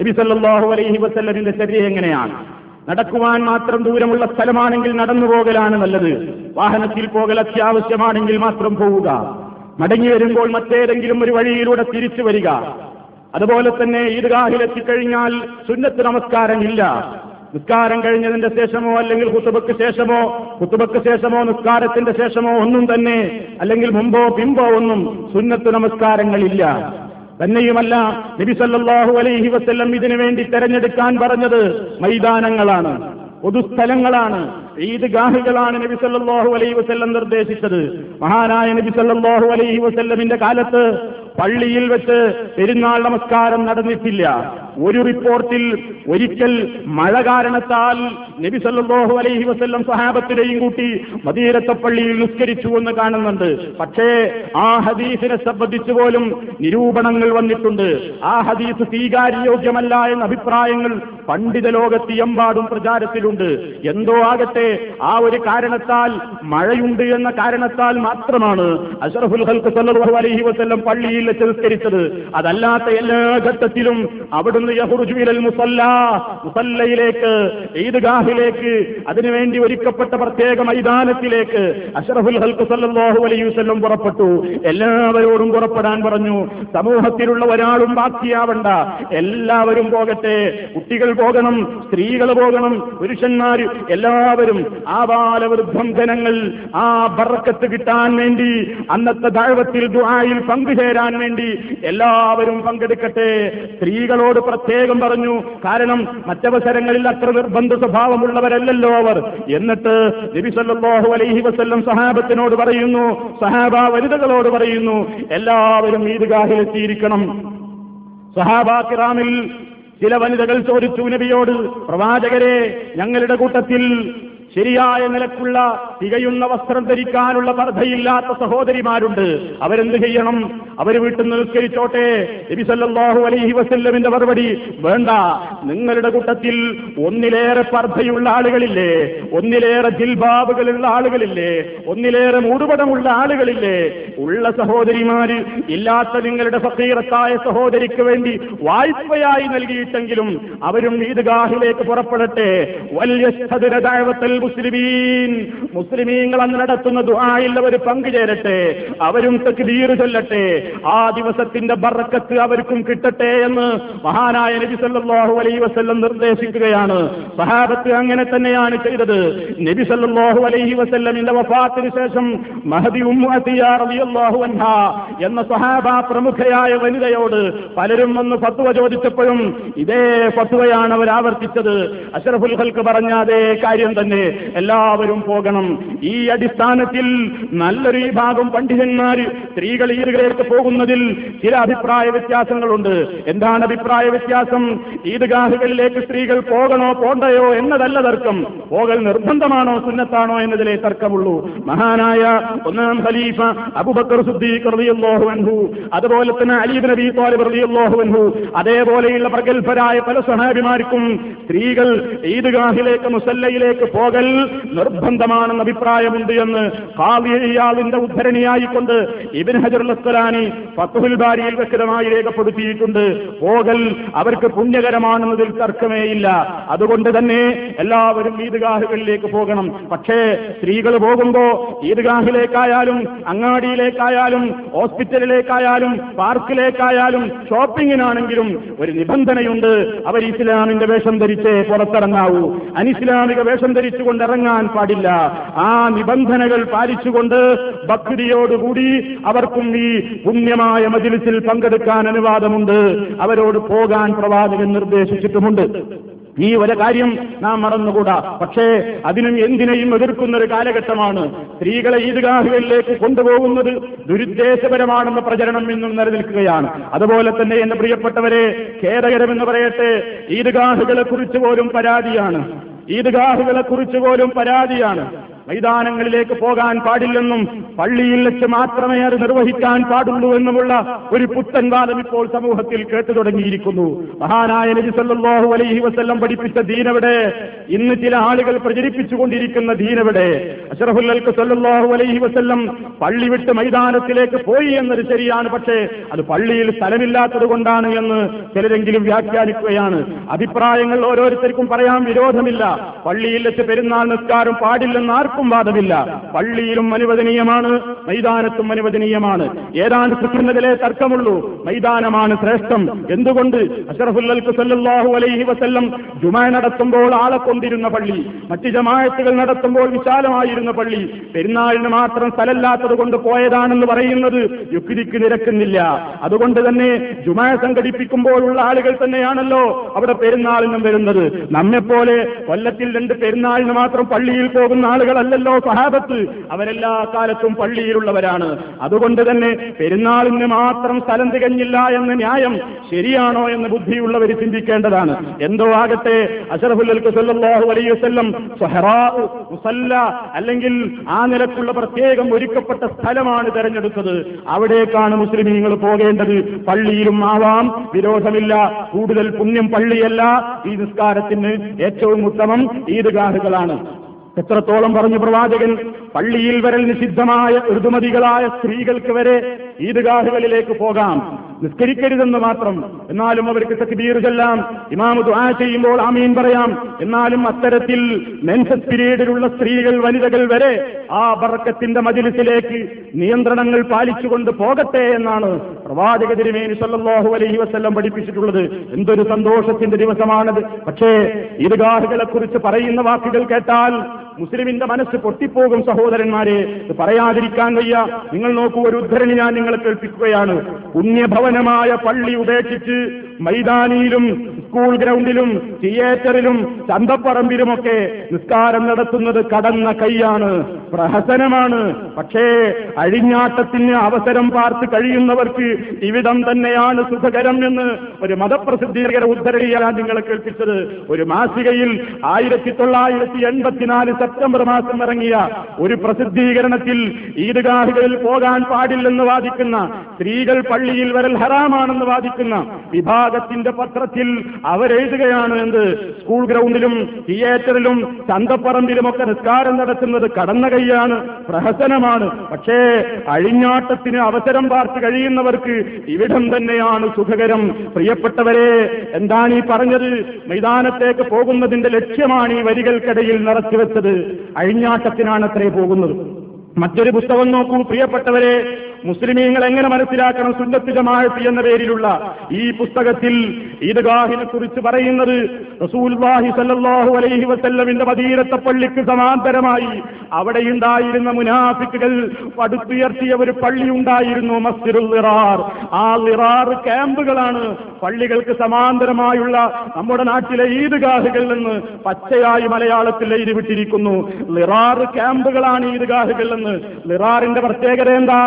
നബി സല്ലല്ലാഹു അലൈഹി വസ്ല്ലമിന്റെ ചര്യ എങ്ങനെയാണ്? നടക്കുവാൻ മാത്രം ദൂരമുള്ള സ്ഥലമാണെങ്കിൽ നടന്നു പോകലാണ് നല്ലത്. വാഹനത്തിൽ പോകൽ അത്യാവശ്യമാണെങ്കിൽ മാത്രം പോവുക. മടങ്ങി വരുമ്പോൾ മറ്റേതെങ്കിലും ഒരു വഴിയിലൂടെ തിരിച്ചു വരിക. അതുപോലെ തന്നെ ഈദ്ഗാഹിലെത്തിക്കഴിഞ്ഞാൽ സുന്നത്ത് നമസ്കാരം ഇല്ല നിസ്കാരം കഴിഞ്ഞതിന്റെ ശേഷമോ അല്ലെങ്കിൽ കുത്തുബക്ക് ശേഷമോ കുത്തുബക്ക് ശേഷമോ നിസ്കാരത്തിന്റെ ശേഷമോ ഒന്നും തന്നെ അല്ലെങ്കിൽ മുമ്പോ പിമ്പോ ഒന്നും സുന്നത്ത് നമസ്കാരങ്ങളില്ല. തന്നെയുമല്ല നബിസല്ലാഹു അലൈഹി വസ്ല്ലം ഇതിനു വേണ്ടി തെരഞ്ഞെടുക്കാൻ പറഞ്ഞത് മൈതാനങ്ങളാണ് പൊതുസ്ഥലങ്ങളാണ്. ഈദ്ഗാഹുകളാണ് നബി സല്ലല്ലാഹു അലൈഹി വസ്ല്ലം നിർദ്ദേശിച്ചത്. മഹാനായ നബി സല്ലല്ലാഹു അലൈഹി വസ്ല്ലമിന്റെ കാലത്ത് പള്ളിയിൽ വെച്ച് പെരുന്നാൾ നമസ്കാരം നടന്നിട്ടില്ല. ഒരു റിപ്പോർട്ടിൽ ഒരിക്കൽ മഴ കാരണത്താൽ നബി സല്ലാഹു അലൈഹി വസ്ല്ലം സഹാബത്തിനെയും കൂട്ടി മദീരത്തപ്പള്ളിയിൽ നിസ്കരിച്ചു എന്ന് കാണുന്നുണ്ട്. പക്ഷേ ആ ഹദീസിനെ സംബന്ധിച്ച് പോലും നിരൂപണങ്ങൾ വന്നിട്ടുണ്ട്. ആ ഹദീസ് സ്വീകാര്യോഗ്യമല്ല എന്ന അഭിപ്രായങ്ങൾ പണ്ഡിത ലോകത്ത് എമ്പാടും പ്രചാരത്തിലുണ്ട്. എന്തോ ആകട്ടെ ആ ഒരു കാരണത്താൽ മഴയുണ്ട് എന്ന കാരണത്താൽ മാത്രമാണ് അഷറഫുൽ ഹൽക്ക് സല്ലാഹു അലൈഹി വസ്ല്ലം പള്ളിയിൽ വെച്ച് നിസ്കരിച്ചത്. അതല്ലാത്ത എല്ലാ ഘട്ടത്തിലും അവിടുന്ന് യഹുറുജുവിലൽ മുസല്ല മുസല്ലയിലേക്ക് ഈദ്ഗാഹിലേക്ക് അതിനുവേണ്ടി ഒരുക്കപ്പെട്ട പ്രത്യേക മൈതാനത്തിലേക്ക് അഷറഫുൽ ഹൽക്ക് സല്ലാഹു അലൈവല്ലം പുറപ്പെട്ടു. എല്ലാവരോടും പുറപ്പെടാൻ പറഞ്ഞു. സമൂഹത്തിലുള്ള ഒരാളും ബാക്കിയാവണ്ട. എല്ലാവരും പോകട്ടെ. കുട്ടികൾ പോകണം സ്ത്രീകൾ പോകണം പുരുഷന്മാർ എല്ലാവരും ആ ബാലവൃദ്ധം ജനങ്ങൾ ആ ബറക്കത്ത് കിട്ടാൻ വേണ്ടി അന്നത്തെ ദൈവത്തിൽ ദുആയിൽ പങ്കുചേരാൻ വേണ്ടി എല്ലാവരും പങ്കെടുക്കട്ടെ. സ്ത്രീകളോട് പ്രത്യേകം പറഞ്ഞു കാരണം മറ്റവസരങ്ങളിൽ അത്ര നിർബന്ധ സ്വഭാവമുള്ളവരല്ലല്ലോ അവർ. എന്നിട്ട് നബി സല്ലല്ലാഹു അലൈഹി വസ്ല്ലം സഹാബത്തിനോട് പറയുന്നു സഹാബ വനിതകളോട് പറയുന്നു എല്ലാവരും ഈദ്ഗാഹിലെത്തിയിരിക്കണം സഹാബാക്കിറാമിൽ ചില വനിതകൾ ചോദിച്ചു നബിയോട് പ്രവാചകരെ ഞങ്ങളുടെ കൂട്ടത്തിൽ ശരിയായ നിലക്കുള്ള തികയുന്ന വസ്ത്രം ധരിക്കാനുള്ള പർദ്ധയില്ലാത്ത സഹോദരിമാരുണ്ട്. അവരെന്ത് ചെയ്യണം? അവർ വീട്ടിൽ നിന്ന് നിസ്കരിച്ചോട്ടെ നബിസല്ലാഹു അലൈഹി വസല്ലമിന്റെ മറുപടി വേണ്ട നിങ്ങളുടെ കൂട്ടത്തിൽ ഒന്നിലേറെ പർദ്ധയുള്ള ആളുകളില്ലേ? ഒന്നിലേറെ ജിൽബാബുകളുള്ള ആളുകളില്ലേ? ഒന്നിലേറെ മൂടുപടമുള്ള ആളുകളില്ലേ? ഉള്ള സഹോദരിമാര് ഇല്ലാത്ത നിങ്ങളുടെ ഫക്കീറത്തായ സഹോദരിക്ക് വേണ്ടി വായ്പയായി നൽകിയിട്ടെങ്കിലും അവരും ഈദ്ഗാഹിലേക്ക് പുറപ്പെടട്ടെ. വലിയ മുസ്ലിമീൻ. മുസ്ലിമീങ്ങൾ അന്ന് നടത്തുന്ന ദുആയിൽ പങ്കുചേരട്ടെ അവരും തക്ബീർ ചൊല്ലട്ടെ ആ ദിവസത്തിന്റെ ബറക്കത്ത് അവർക്കും കിട്ടട്ടെ എന്ന് മഹാനായ നബി സല്ലല്ലാഹു അലൈഹി വസല്ലം നിർദ്ദേശിക്കുകയാണ്. സഹാബത്ത് അങ്ങനെ തന്നെയാണ് ചെയ്തത്. നബി സല്ലല്ലാഹു അലൈഹി വസല്ലമിന്റെ വഫാത്തിന് ശേഷം മഹദി ഉമ്മു അത്തിയ റളിയല്ലാഹു എന്ന സഹാബ പ്രമുഖയായ വനിതയോട് പലരും വന്ന് ഫത്വ ചോദിച്ചപ്പോഴും ഇതേ ഫത്വയാണ് അവർ ആവർത്തിച്ചത്. അഷറഫുൽ ഹൽക്ക് പറഞ്ഞ അതേ കാര്യം തന്നെ. എല്ലാവരും പോകണം. ഈ അടിസ്ഥാനത്തിൽ നല്ലൊരു വിഭാഗം പണ്ഡിതന്മാർ സ്ത്രീകൾ ഈദുകളിലേക്ക് പോകുന്നതിൽ ചില അഭിപ്രായ വ്യത്യാസങ്ങളുണ്ട്. എന്താണ് അഭിപ്രായ വ്യത്യാസം? ഈദ്ഗാഹുകളിലേക്ക് സ്ത്രീകൾ പോകണോ പോണ്ടയോ എന്നതല്ല തർക്കം. പോകൽ നിർബന്ധമാണോ സുന്നത്താണോ എന്നതിലെ തർക്കമുള്ളൂ. മഹാനായ ഒന്നാം ഖലീഫ അബുബക്കർ സുദ്ദീഖ് റളിയല്ലാഹു അൻഹു അതുപോലെ തന്നെ അലീബ് നബി താലിബ് റളിയല്ലാഹു അൻഹു അതേപോലെയുള്ള പ്രഗത്ഭരായ പല സഹാബിമാർക്കും സ്ത്രീകൾ ഈദ്ഗാഹിലേക്ക് മുസല്ലയിലേക്ക് പോകൽ നിർബന്ധമാണെന്ന അഭിപ്രായമുണ്ട് എന്ന് ഖാദിയാളിന്റെ ഉദ്ധരണിയായിക്കൊണ്ട് ഇബിൻ ഹജർ അസ്സലാനി ഫത്തുഹുൽ ബാരിയിൽ വ്യക്തമായി രേഖപ്പെടുത്തിയിട്ടുണ്ട്. പോകൽ അവർക്ക് പുണ്യകരമാണെന്നതിൽ തർക്കമേയില്ല അതുകൊണ്ട് തന്നെ എല്ലാവരും ഈദ്ഗാഹുകളിലേക്ക് പോകണം. പക്ഷേ സ്ത്രീകൾ പോകുമ്പോ ഈദ്ഗാഹിലേക്കായാലും അങ്ങാടിയിലേക്കായാലും ഹോസ്പിറ്റലിലേക്കായാലും പാർക്കിലേക്കായാലും ഷോപ്പിങ്ങിനാണെങ്കിലും ഒരു നിബന്ധനയുണ്ട്. അവർ ഇസ്ലാമിന്റെ വേഷം ധരിച്ചേ പുറത്തിറങ്ങാവൂ. അനിസ്ലാമിക വേഷം ധരിച്ചുകൊണ്ട് ഇറങ്ങാൻ പാടില്ല. ആ നിബന്ധനകൾ പാലിച്ചുകൊണ്ട് ഭക്തിയോടുകൂടി അവർക്കും ഈ പുണ്യമായ മജിലിസിൽ പങ്കെടുക്കാൻ അനുവാദമുണ്ട്. അവരോട് പോകാൻ പ്രവാചകൻ നിർദ്ദേശിച്ചിട്ടുമുണ്ട്. ഈ ഒരു കാര്യം നാം മറന്നുകൂടാ. പക്ഷേ അതിനും എന്തിനേയും എതിർക്കുന്ന ഒരു കാലഘട്ടമാണ്. സ്ത്രീകളെ ഈദ്ഗാഹുകളിലേക്ക് കൊണ്ടുപോകുന്നത് ദുരുദ്ദേശപരമാണെന്ന പ്രചരണം ഇന്നും നിലനിൽക്കുകയാണ്. അതുപോലെ തന്നെ എന്റെ പ്രിയപ്പെട്ടവരെ ഖേദകരമെന്ന് പറയട്ടെ ഈദ്ഗാഹുകളെ കുറിച്ച് പോലും പരാതിയാണ്. ഈദ്ഗാഹുകളെ കുറിച്ച് പോലും പരാതിയാണ്. മൈതാനങ്ങളിലേക്ക് പോകാൻ പാടില്ലെന്നും പള്ളിയിൽ വെച്ച് മാത്രമേ അത് നിർവഹിക്കാൻ പാടുള്ളൂ എന്നുമുള്ള ഒരു പുത്തൻ വാദം ഇപ്പോൾ സമൂഹത്തിൽ കേട്ടു തുടങ്ങിയിരിക്കുന്നു. മഹാനായ നബി സല്ലല്ലാഹു അലൈഹി വസല്ലം പഠിപ്പിച്ച ദീനവിടെ ഇന്ന് ചില ആളുകൾ പ്രചരിപ്പിച്ചുകൊണ്ടിരിക്കുന്ന ദീനവിടെ. അഷറഫുല്ലൽക്ക് സല്ലല്ലാഹു അലൈഹി വസല്ലം പള്ളി വിട്ട് മൈതാനത്തിലേക്ക് പോയി എന്നത് ശരിയാണ് പക്ഷേ അത് പള്ളിയിൽ സ്ഥലമില്ലാത്തത് കൊണ്ടാണ് എന്ന് ചിലരെങ്കിലും വ്യാഖ്യാനിക്കുകയാണ്. അഭിപ്രായങ്ങൾ ഓരോരുത്തർക്കും പറയാൻ വിരോധമില്ല. പള്ളിയിൽ വെച്ച് പെരുന്നാൾ നിസ്കാരം പാടില്ലെന്ന് ആർക്കും വാദമില്ല. പള്ളിയിലും അനുവദനീയമാണ് മൈതാനത്തും അനുവദനീയമാണ്. ഏതാണ്ട് കിട്ടുന്നതിലെ തർക്കമുള്ളൂ. മൈതാനമാണ് ശ്രേഷ്ഠം. എന്തുകൊണ്ട്? അഷറഫുല്ലൽക്ക് സല്ലല്ലാഹു അലൈഹി വസല്ലം ജുമ നടത്തുമ്പോൾ ആളെ കൊണ്ടിരുന്ന പള്ളി മറ്റ് ജമായത്തുകൾ നടത്തുമ്പോൾ വിശാലമായിരുന്ന പള്ളി പെരുന്നാളിന് മാത്രം സ്ഥലമില്ലാത്തത് കൊണ്ട് പോയതാണെന്ന് പറയുന്നത് യുക്തിക്ക് നിരക്കുന്നില്ല. അതുകൊണ്ട് തന്നെ ജുമ സംഘടിപ്പിക്കുമ്പോഴുള്ള ആളുകൾ തന്നെയാണല്ലോ അവിടെ പെരുന്നാളിനും വരുന്നത്. നമ്മെപ്പോലെ കൊല്ലത്തിൽ രണ്ട് പെരുന്നാളിന് മാത്രം പള്ളിയിൽ പോകുന്ന ആളുകളല്ലല്ലോ സഹാബത്ത്. അവരെല്ലാ കാലത്തും പള്ളിയിലുള്ളവരാണ്. അതുകൊണ്ട് തന്നെ പെരുന്നാളിന് മാത്രം സ്ഥലം തികഞ്ഞില്ല എന്ന ന്യായം ശരിയാണോ എന്ന് ബുദ്ധിയുള്ളവർ ചിന്തിക്കേണ്ടതാണ്. എന്തോ ആകട്ടെ അഷറഫുല്ലൽക്ക് സ്വഹറാ മുസല്ല അല്ലെങ്കിൽ ആ നിലക്കുള്ള പ്രത്യേകം ഒരുക്കപ്പെട്ട സ്ഥലമാണ് തെരഞ്ഞെടുത്തത്. അവിടേക്കാണ് മുസ്ലിമീങ്ങൾ പോകേണ്ടത്. പള്ളിയിലും ആവാം വിരോധമില്ല. കൂടുതൽ പുണ്യം പള്ളിയല്ല. ഈ നിസ്കാരത്തിന് ഏറ്റവും ഉത്തമം ഈദ്ഗാഹുകളാണ്. എത്രത്തോളം പറഞ്ഞു പ്രവാചകൻ പള്ളിയിൽ വരൽ നിഷിദ്ധമായ ഋതുമതികളായ സ്ത്രീകൾക്ക് വരെ ഈദ്ഗാഹുകളിലേക്ക് പോകാം. നിസ്കരിക്കരുതെന്ന് മാത്രം. എന്നാലും അവർക്ക് തക്ബീർ ചെല്ലാം. ഇമാമു ദുആ ചെയ്യുമ്പോൾ ആമീൻ പറയാം. എന്നാലും അത്തരത്തിൽ മെൻസസ് പിരീഡിലുള്ള സ്ത്രീകൾ വനിതകൾ വരെ ആ ബർക്കത്തിന്റെ മജിലിസിലേക്ക് നിയന്ത്രണങ്ങൾ പാലിച്ചുകൊണ്ട് പോകട്ടെ എന്നാണ് പ്രവാചക തിരുമേനി സല്ലല്ലാഹു അലൈഹി വസല്ലം പഠിപ്പിച്ചിട്ടുള്ളത്. എന്തൊരു സന്തോഷത്തിന്റെ ദിവസമാണത്. പക്ഷേ ഈദ്ഗാഹുകളെ കുറിച്ച് പറയുന്ന വാക്കുകൾ കേട്ടാൽ മുസ്ലിമിന്റെ മനസ്സ് പൊട്ടിപ്പോകും സഹോദരന്മാരെ പറയാതിരിക്കാൻ വയ്യ. നിങ്ങൾ നോക്കൂ ഒരു ഉദ്ധരണി ഞാൻ നിങ്ങളെ കേൾപ്പിക്കുകയാണ്. പുണ്യഭവനമായ പള്ളി ഉപേക്ഷിച്ച് മൈതാനിയിലും സ്കൂൾ ഗ്രൗണ്ടിലും തിയേറ്ററിലും ചന്തപ്പറമ്പിലുമൊക്കെ നിസ്കാരം നടത്തുന്നത് കടന്ന കൈയാണ്. പ്രഹസനമാണ്. പക്ഷേ അഴിഞ്ഞാട്ടത്തിന് അവസരം പാർത്ത് കഴിയുന്നവർക്ക് ഇവിടം തന്നെയാണ് സുഖകരം എന്ന് ഒരു മതപ്രസിദ്ധീകര ഉദ്ധരണിയാണ് നിങ്ങളെ കേൾപ്പിച്ചത്. ഒരു മാസികയിൽ ആയിരത്തി തൊള്ളായിരത്തി എൺപത്തിനാല് സെപ്റ്റംബർ മാസം ഇറങ്ങിയ ഒരു പ്രസിദ്ധീകരണത്തിൽ ഈദ്ഗാഹുകളിൽ പോകാൻ പാടില്ലെന്ന് വാദിക്കുന്ന സ്ത്രീകൾ പള്ളിയിൽ വരൽ ഹറാമാണെന്ന് വാദിക്കുന്ന വിഭാഗത്തിന്റെ പത്രത്തിൽ അവരെഴുതുകയാണ് എന്ത്? സ്കൂൾ ഗ്രൗണ്ടിലും തിയേറ്ററിലും ചന്തപ്പറമ്പിലുമൊക്കെ നിസ്കാരം നടത്തുന്നത് കടന്ന കൈയാണ്. പ്രഹസനമാണ്. പക്ഷേ അഴിഞ്ഞാട്ടത്തിന് അവസരം പാർത്ത് കഴിയുന്നവർക്ക് ഇവിടം തന്നെയാണ് സുഖകരം. പ്രിയപ്പെട്ടവരെ എന്താണ് ഈ പറഞ്ഞത്? മൈതാനത്തേക്ക് പോകുന്നതിന്റെ ലക്ഷ്യമാണ് ഈ വരികൾക്കിടയിൽ നിറച്ചുവെച്ചത് അഴിഞ്ഞാട്ടത്തിനാണ് അത്രേ പോകുന്നത്. മറ്റൊരു പുസ്തകം നോക്കൂ പ്രിയപ്പെട്ടവരെ. മുസ്ലിമീങ്ങൾ എങ്ങനെ മനസ്സിലാക്കണം സുന്നത്ത് ജമാഅത്ത് എന്ന പേരിലുള്ള ഈ പുസ്തകത്തിൽ ഈദ്ഗാഹിനെ കുറിച്ച് പറയുന്നത് റസൂൽവാഹി സല്ലല്ലാഹു അലൈഹി വസല്ലമിന്റെ മദീനത്തെ പള്ളിക്ക് സമാന്തരമായി അവിടെ ഉണ്ടായിരുന്ന മുനാഫിക്കുകൾ പടുത്തുയർത്തിയ ഒരു പള്ളി ഉണ്ടായിരുന്നു മസ്ജിദുൽ ലിറാർ ആ ലിറാർ ക്യാമ്പുകളാണ് പള്ളികൾക്ക് സമാന്തരമായുള്ള നമ്മുടെ നാട്ടിലെ ഈദ്ഗാഹുകൾ എന്ന് പച്ചയായി മലയാളത്തിൽ എഴുതി വിട്ടിരിക്കുന്നു ലിറാർ ക്യാമ്പുകളാണ് ഈദ്ഗാഹുകൾ എന്ന്. ലിറാറിന്റെ പ്രത്യേകത എന്താ?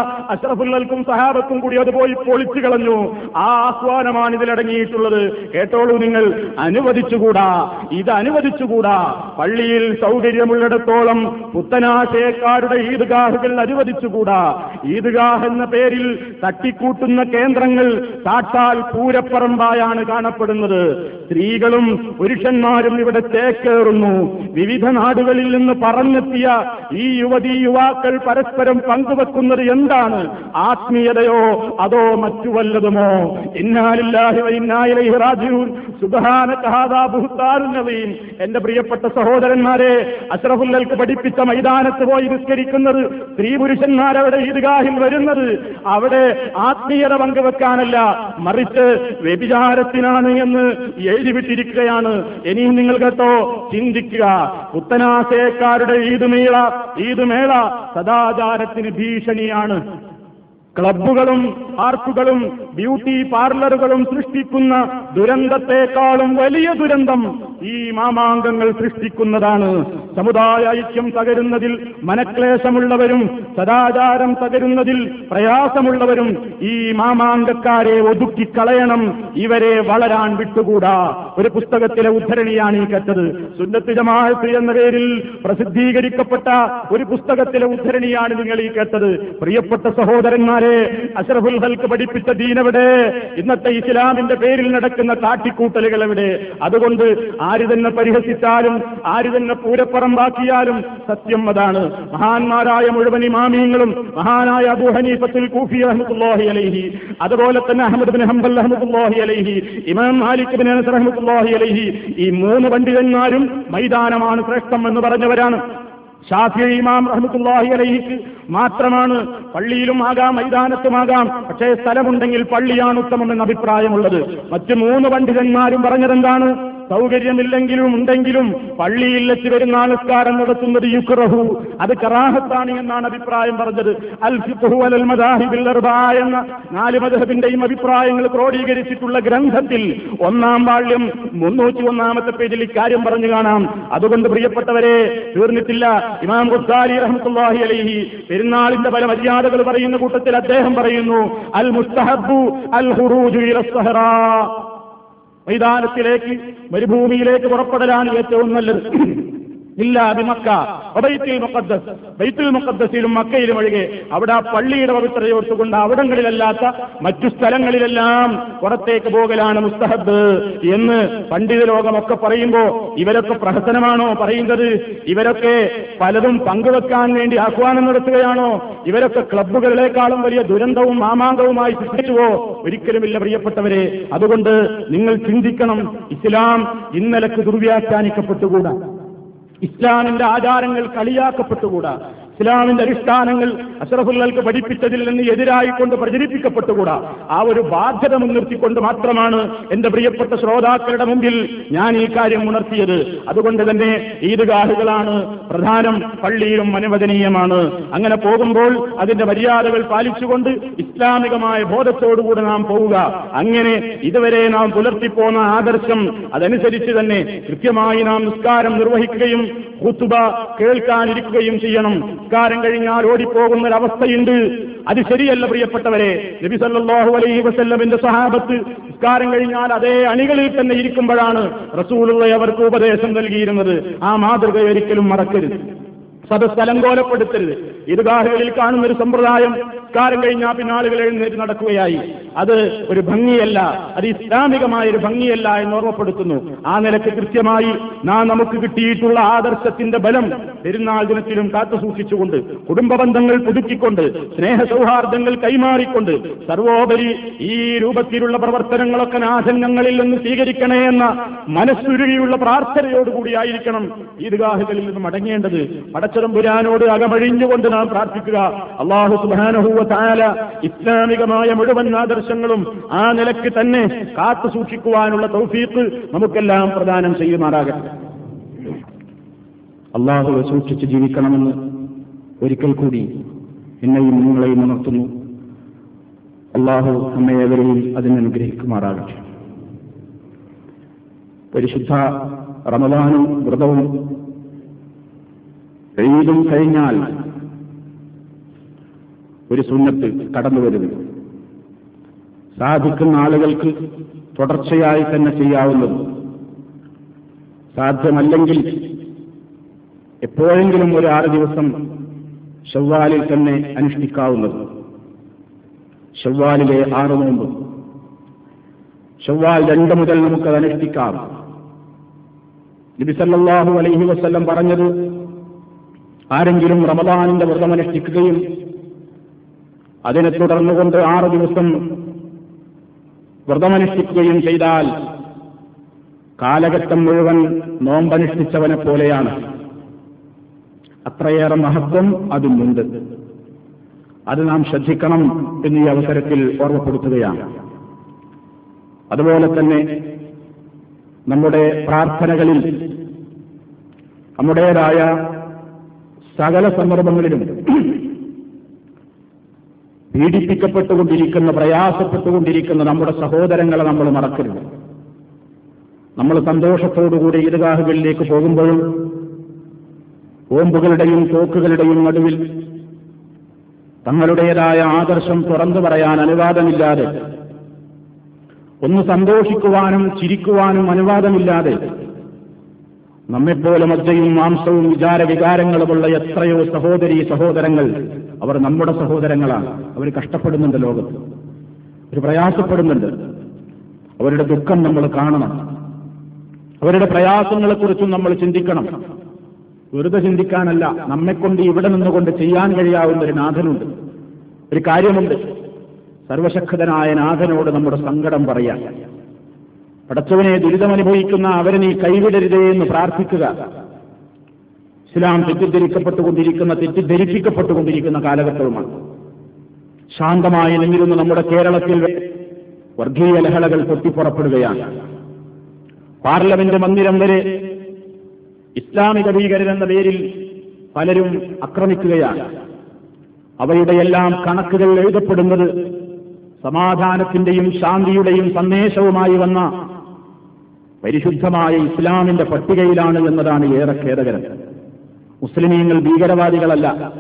അഷ്റഫുല്ലൽക്കും സഹാബത്തും കൂടി അത് പോയി പൊളിച്ചു കളഞ്ഞു. ആ ആസ്വാനമാണ് ഇതിലടങ്ങിയിട്ടുള്ളത് കേട്ടോളൂ നിങ്ങൾ. അനുവദിച്ചുകൂടാ. ഇത് അനുവദിച്ചുകൂടാ. പള്ളിയിൽ സൗകര്യമുള്ളിടത്തോളം പുത്തനാശയക്കാരുടെ ഈദ്ഗാഹുകൾ അനുവദിച്ചുകൂടാ. ഈദ്ഗാഹ് എന്ന പേരിൽ തട്ടിക്കൂട്ടുന്ന കേന്ദ്രങ്ങൾ താട്ടാൽ പൂരപ്പറമ്പായാണ് കാണപ്പെടുന്നത്. സ്ത്രീകളും പുരുഷന്മാരും ഇവിടെ ചേക്കേറുന്നു വിവിധ നാടുകളിൽ നിന്ന് പറഞ്ഞെത്തിയ ഈ യുവതി യുവാക്കൾ പരസ്പരം പങ്കുവെക്കുന്നത് എന്താണ്? ആത്മീയതയോ അതോ മറ്റു വല്ലതുമോ? എന്റെ പ്രിയപ്പെട്ട സഹോദരന്മാരെ അഷ്റഫുല്ലൽക്ക് പഠിപ്പിച്ച മൈതാനത്ത് പോയി നിസ്കരിക്കുന്നത് സ്ത്രീ പുരുഷന്മാരവിടെ ഈദ്ഗാഹിൽ വരുന്നത്. അവിടെ ആത്മീയത പങ്കുവെക്കാനല്ല മറിച്ച് വ്യഭിചാരത്തിനാണ് എന്ന് എഴുതിവിട്ടിരിക്കുകയാണ്. ഇനിയും നിങ്ങൾ കേട്ടോ ചിന്തിക്കുക. പുത്തനാശയക്കാരുടെ ഈദ് മേള ഈദ് മേള സദാചാരത്തിന് ഭീഷണിയാണ്. ക്ലബുകളും പാർക്കുകളും ബ്യൂട്ടി പാർലറുകളും സൃഷ്ടിക്കുന്ന ദുരന്തത്തെക്കാളും വലിയ ദുരന്തം ഈ മാമാങ്കങ്ങൾ സൃഷ്ടിക്കുന്നതാണ്. സമുദായ ഐക്യം തകരുന്നതിൽ മനക്ലേശമുള്ളവരും സദാചാരം തകരുന്നതിൽ പ്രയാസമുള്ളവരും ഈ മാമാങ്കക്കാരെ ഒതുക്കിക്കളയണം. ഇവരെ വളരാൻ വിട്ടുകൂടാ. ഒരു പുസ്തകത്തിലെ ഉദ്ധരണിയാണ് ഈ കറ്റത്. സുന്നത്ത് ജമാഅത്ത് എന്ന പേരിൽ പ്രസിദ്ധീകരിക്കപ്പെട്ട ഒരു പുസ്തകത്തിലെ ഉദ്ധരണിയാണ് നിങ്ങൾ ഈ കേട്ടത്. പ്രിയപ്പെട്ട സഹോദരന്മാരെ അഷറഫുൽ ഹൽക്ക് പഠിപ്പിച്ച ദീനവിടെ? ഇന്നത്തെ ഇസ്ലാമിന്റെ പേരിൽ നടക്കുന്ന കാട്ടിക്കൂട്ടലുകൾ എവിടെ? അതുകൊണ്ട് ആര് തന്നെ പരിഹസിച്ചാലും ആര് തന്നെ പൂരപ്പറമ്പാക്കിയാലും സത്യം അതാണ്. മഹാന്മാരായ മുഴുവൻ ഇമാമിയങ്ങളും മഹാനായ അബൂ ഹനീഫത്തുൽ കൂഫി അഹമ്മദ്ഹി അലൈഹി അതുപോലെ തന്നെ അഹമ്മദ് ബിൻ ഹംബൽ അഹമ്മദ്ഹി അലൈഹി ഇമാം മാലിക് ബിൻ അനസ് അഹമ്മദ് അലൈഹി ഈ മൂന്ന് പണ്ഡിതന്മാരും മൈതാനമാണ് ശ്രേഷ്ഠം എന്ന് പറഞ്ഞവരാണ്. ഷാഫി ഇമാം റഹ്മത്തുല്ലാഹി അലൈഹിക്ക് മാത്രമാണ് പള്ളിയിലും ആകാം മൈതാനത്തുമാകാം പക്ഷേ സ്ഥലമുണ്ടെങ്കിൽ പള്ളിയാണ് ഉത്തമം എന്ന അഭിപ്രായമുള്ളത്. മറ്റ് മൂന്ന് പണ്ഡിതന്മാരും പറഞ്ഞതെന്താണ്? സൗകര്യമില്ലെങ്കിലും ഉണ്ടെങ്കിലും പള്ളിയിൽ വെച്ച് വരുന്ന നിസ്കാരം നടത്തുന്നത് യുക്റഹു അത് കറാഹത്താണ് എന്നാണ് അഭിപ്രായം പറഞ്ഞത്. അൽ ഫിഖ്ഹു അൽ മദാഹിബിൽ എന്ന നാല് മദ്ഹബിന്റെയും അഭിപ്രായങ്ങൾ ക്രോഡീകരിച്ചിട്ടുള്ള ഗ്രന്ഥത്തിൽ ഒന്നാം വാള്യം മുന്നൂറ്റി ഒന്നാമത്തെ പേജിൽ ഇക്കാര്യം പറഞ്ഞു കാണാം. അതുകൊണ്ട് പ്രിയപ്പെട്ടവരെ തീർന്നിട്ടില്ല. ഇമാം ഖുദ്ദാലി റഹ്മത്തുള്ളാഹി അലൈഹി പെരുന്നാളിന്റെ പല മര്യാദകൾ പറയുന്ന കൂട്ടത്തിൽ അദ്ദേഹം പറയുന്നു അൽ മുസ്തഹബു അൽ ഹുറൂജു ഇല സഹറാ മൈതാനത്തിലേക്ക് മരുഭൂമിയിലേക്ക് പുറപ്പെടലാണ് ഏറ്റവും നല്ലത്. ഇല്ല ബിമക്ക ഒബൈത്തിൽ മുഖദ്ദസ്. ബൈത്തുൽ മുഖദ്ദസിലും മക്കയിലും ഒഴികെ അവിടെ ആ പള്ളിയുടെ പവിത്രയോർത്തുകൊണ്ട് അവിടങ്ങളിലല്ലാത്ത മറ്റു സ്ഥലങ്ങളിലെല്ലാം പുറത്തേക്ക് പോകലാണ് മുസ്തഹബ് എന്ന് പണ്ഡിത ലോകമൊക്കെ പറയുമ്പോ ഇവരൊക്കെ പ്രഹസനമാണോ പറയുന്നത്? ഇവരൊക്കെ പലതും പങ്കുവെക്കാൻ വേണ്ടി ആഹ്വാനം നടത്തുകയാണോ? ഇവരൊക്കെ ക്ലബ്ബുകളിലേക്കാളും വലിയ ദുരന്തവും മാമാങ്കവുമായി സൃഷ്ടിച്ചുവോ? ഒരിക്കലുമില്ല പ്രിയപ്പെട്ടവരെ. അതുകൊണ്ട് നിങ്ങൾ ചിന്തിക്കണം. ഇസ്ലാം ഇന്നലക്ക് ദുർവ്യാഖ്യാനിക്കപ്പെട്ടുകൂടാ. ഇസ്ലാമിന്റെ ആചാരങ്ങൾ കളിയാക്കപ്പെട്ടുകൂടാ? ഇസ്ലാമിന്റെ അടിസ്ഥാനങ്ങൾ അഷറഫുല്ലൾക്ക് പഠിപ്പിച്ചതിൽ നിന്ന് എതിരായിക്കൊണ്ട് പ്രചരിപ്പിക്കപ്പെട്ടുകൂടാ? ആ ഒരു ബാധ്യത മുൻനിർത്തിക്കൊണ്ട് മാത്രമാണ് എന്റെ പ്രിയപ്പെട്ട ശ്രോതാക്കളുടെ മുമ്പിൽ ഞാൻ ഈ കാര്യം ഉണർത്തിയത്. അതുകൊണ്ട് തന്നെ ഈദ്ഗാഹുകളാണ് പ്രധാനം പള്ളിയിലും അനുവദനീയമാണ്. അങ്ങനെ പോകുമ്പോൾ അതിന്റെ മര്യാദകൾ പാലിച്ചുകൊണ്ട് ഇസ്ലാമികമായ ബോധത്തോടുകൂടെ നാം പോവുക. അങ്ങനെ ഇതുവരെ നാം പുലർത്തിപ്പോന്ന ആദർശം അതനുസരിച്ച് തന്നെ കൃത്യമായി നാം നിസ്കാരം നിർവഹിക്കുകയും ഹുത്തുബ കേൾക്കാനിരിക്കുകയും ചെയ്യണം. നിസ്കാരം കഴിഞ്ഞാൽ ഓടിപ്പോകുന്ന ഒരവസ്ഥയുണ്ട് അത് ശരിയല്ല പ്രിയപ്പെട്ടവരെ. നബി സല്ലാഹു അലൈഹി വസല്ലമിന്റെ സഹാബത്ത് നിസ്കാരം കഴിഞ്ഞാൽ അതേ അണികളിൽ തന്നെ ഇരിക്കുമ്പോഴാണ് റസൂലുള്ള അവർക്ക് ഉപദേശം നൽകിയിരുന്നത്. ആ മാതൃക ഒരിക്കലും മറക്കരുത്. സദസ് അലങ്കോലപ്പെടുത്തരുത് ഇരുഗാഹുകളിൽ കാണുന്ന ഒരു സമ്പ്രദായം കാലം കഴിഞ്ഞാൽ പിന്നെ എഴുന്നേറ്റ് നടക്കുകയായി. അത് ഒരു ഭംഗിയല്ല അത് ഇസ്ലാമികമായ ഒരു ഭംഗിയല്ല എന്ന് ഓർമ്മപ്പെടുത്തുന്നു. ആ നിലയ്ക്ക് കൃത്യമായി നാം നമുക്ക് കിട്ടിയിട്ടുള്ള ആദർശത്തിന്റെ ബലം പെരുന്നാൾ ദിനത്തിലും കാത്തു സൂക്ഷിച്ചുകൊണ്ട് കുടുംബ ബന്ധങ്ങൾ പുതുക്കിക്കൊണ്ട് സ്നേഹ സൗഹാർദ്ദങ്ങൾ കൈമാറിക്കൊണ്ട് സർവോപരി ഈ രൂപത്തിലുള്ള പ്രവർത്തനങ്ങളൊക്കെ നാശങ്ങളിൽ നിന്ന് സ്വീകരിക്കണേ എന്ന മനസ്സുരുകിയുള്ള പ്രാർത്ഥനയോടുകൂടിയായിരിക്കണം ഈദ്ഗാഹുകളിൽ നിന്ന് മടങ്ങേണ്ടത്. പടച്ചതമ്പുരാനോട് അകമഴിഞ്ഞുകൊണ്ട് നാം പ്രാർത്ഥിക്കുക. അള്ളാഹു സുബാനഹൂവ താല ഇസ്ലാമികമായ മുഴുവൻ ആദർശങ്ങളും ആ നിലയ്ക്ക് തന്നെ കാത്തു സൂക്ഷിക്കുവാനുള്ള തൗഫീഖ് നമുക്കെല്ലാം പ്രദാനം ചെയ്യുമാറാകട്ടെ. അള്ളാഹുവെ സൂക്ഷിച്ച് ജീവിക്കണമെന്ന് ഒരിക്കൽ കൂടി എന്നെയും നിങ്ങളെയും ഉണർത്തുന്നു. അള്ളാഹു നമ്മയേവരെയും അതിനനുഗ്രഹിക്കുമാറാകട്ടെ പരിശുദ്ധ റമദാനും വ്രതവും ഈദും കഴിഞ്ഞാൽ ഒരു സുന്നത്ത് കടന്നു വരുന്നു. സാധിക്കുന്ന ആളുകൾക്ക് തുടർച്ചയായി തന്നെ ചെയ്യാവുന്നതും സാധ്യമല്ലെങ്കിൽ എപ്പോഴെങ്കിലും ഒരു ആറ് ദിവസം ഷവ്വാലിൽ തന്നെ അനുഷ്ഠിക്കാവുന്നത്. ഷവ്വാലിലെ ആറ് നോമ്പ്. ഷവ്വാൽ രണ്ട് മുതൽ നമുക്കത് അനുഷ്ഠിക്കാം. നബിസല്ലാഹു അലൈഹി വസ്ല്ലം പറഞ്ഞത് ആരെങ്കിലും റമദാനിന്റെ വ്രതം അനുഷ്ഠിക്കുകയും അതിനെ തുടർന്നുകൊണ്ട് ആറ് ദിവസം വ്രതമനുഷ്ഠിക്കുകയും ചെയ്താൽ കാലഘട്ടം മുഴുവൻ നോമ്പനുഷ്ഠിച്ചവനെ പോലെയാണ്. അത്രയേറെ മഹത്വം അതിനുണ്ട്. അത് നാം ശ്രദ്ധിക്കണം എന്ന് ഈ അവസരത്തിൽ ഓർമ്മപ്പെടുത്തുകയാണ്. അതുപോലെ തന്നെ നമ്മുടെ പ്രാർത്ഥനകളിൽ നമ്മുടേതായ സകല സന്ദർഭങ്ങളിലും പീഡിപ്പിക്കപ്പെട്ടുകൊണ്ടിരിക്കുന്ന പ്രയാസപ്പെട്ടുകൊണ്ടിരിക്കുന്ന നമ്മുടെ സഹോദരങ്ങളെ നമ്മൾ മറക്കരുത്. നമ്മൾ സന്തോഷത്തോടുകൂടി ഈദ്ഗാഹുകളിലേക്ക് പോകുമ്പോഴും ഓമ്പുകളുടെയും തോക്കുകളുടെയും നടുവിൽ തങ്ങളുടേതായ ആദർശം തുറന്നു പറയാൻ അനുവാദമില്ലാതെ ഒന്ന് സന്തോഷിക്കുവാനും ചിരിക്കുവാനും അനുവാദമില്ലാതെ നമ്മെപ്പോലെ മജ്ജയും മാംസവും വിചാര വികാരങ്ങളുമുള്ള എത്രയോ സഹോദരി സഹോദരങ്ങൾ അവർ നമ്മുടെ സഹോദരങ്ങളാണ്. അവർ കഷ്ടപ്പെടുന്നുണ്ട് ലോകത്ത്. അവർ പ്രയാസപ്പെടുന്നുണ്ട്. അവരുടെ ദുഃഖം നമ്മൾ കാണണം. അവരുടെ പ്രയാസങ്ങളെക്കുറിച്ചും നമ്മൾ ചിന്തിക്കണം. വെറുതെ ചിന്തിക്കാനല്ല നമ്മെക്കൊണ്ട് ഇവിടെ നിന്നുകൊണ്ട് ചെയ്യാൻ കഴിയാവുന്ന ഒരു നാഥനുണ്ട്. ഒരു കാര്യമുണ്ട്. സർവശക്തനായ നാഥനോട് നമ്മുടെ സങ്കടം പറയാം. പടച്ചവനെ ദുരിതമനുഭവിക്കുന്ന അവരെ നീ കൈവിടരുതേ എന്ന് പ്രാർത്ഥിക്കുക. ഇസ്ലാം തെറ്റിദ്ധരിക്കപ്പെട്ടുകൊണ്ടിരിക്കുന്ന തെറ്റിദ്ധരിപ്പിക്കപ്പെട്ടുകൊണ്ടിരിക്കുന്ന കാലഘട്ടവുമാണ്. ശാന്തമായി നിന്നിരുന്ന നമ്മുടെ കേരളത്തിൽ വർഗീയ ലഹളകൾ പൊട്ടിപ്പുറപ്പെടുകയാണ്. പാർലമെന്റ് മന്ദിരം വരെ ഇസ്ലാമിക ഭീകരൻ എന്ന പേരിൽ പലരും ആക്രമിക്കുകയാണ്. അവയുടെയെല്ലാം കണക്കുകൾ എഴുതപ്പെടുന്നത് സമാധാനത്തിന്റെയും ശാന്തിയുടെയും സന്ദേശവുമായി വന്ന പരിശുദ്ധമായ ഇസ്ലാമിന്റെ പട്ടികയിലാണ് എന്നതാണ് ഏറെ ഖേദകരം. മുസ്ലിമീങ്ങൾ ഭീകരവാദികളല്ല.